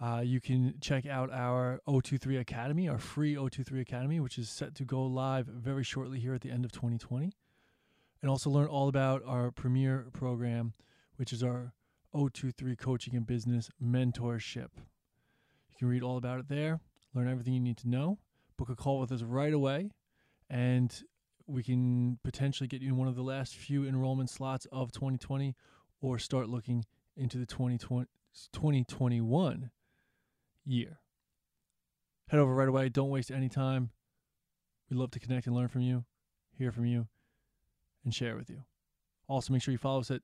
Uh, you can check out our O23 Academy, our free O23 Academy, which is set to go live very shortly here at the end of 2020. And also learn all about our premier program, which is our O23 Coaching and Business Mentorship. You can read all about it there, learn everything you need to know, book a call with us right away, and we can potentially get you in one of the last few enrollment slots of 2020 or start looking into the 2020, 2021 year. Head over right away. Don't waste any time. We'd love to connect and learn from you, hear from you, and share with you. Also, make sure you follow us at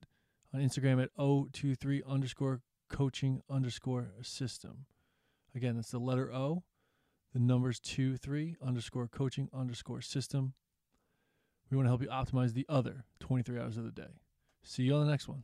on Instagram at O23 underscore coaching underscore system. Again, that's the letter O, the numbers 2 3 underscore coaching underscore system. We want to help you optimize the other 23 hours of the day. See you on the next one.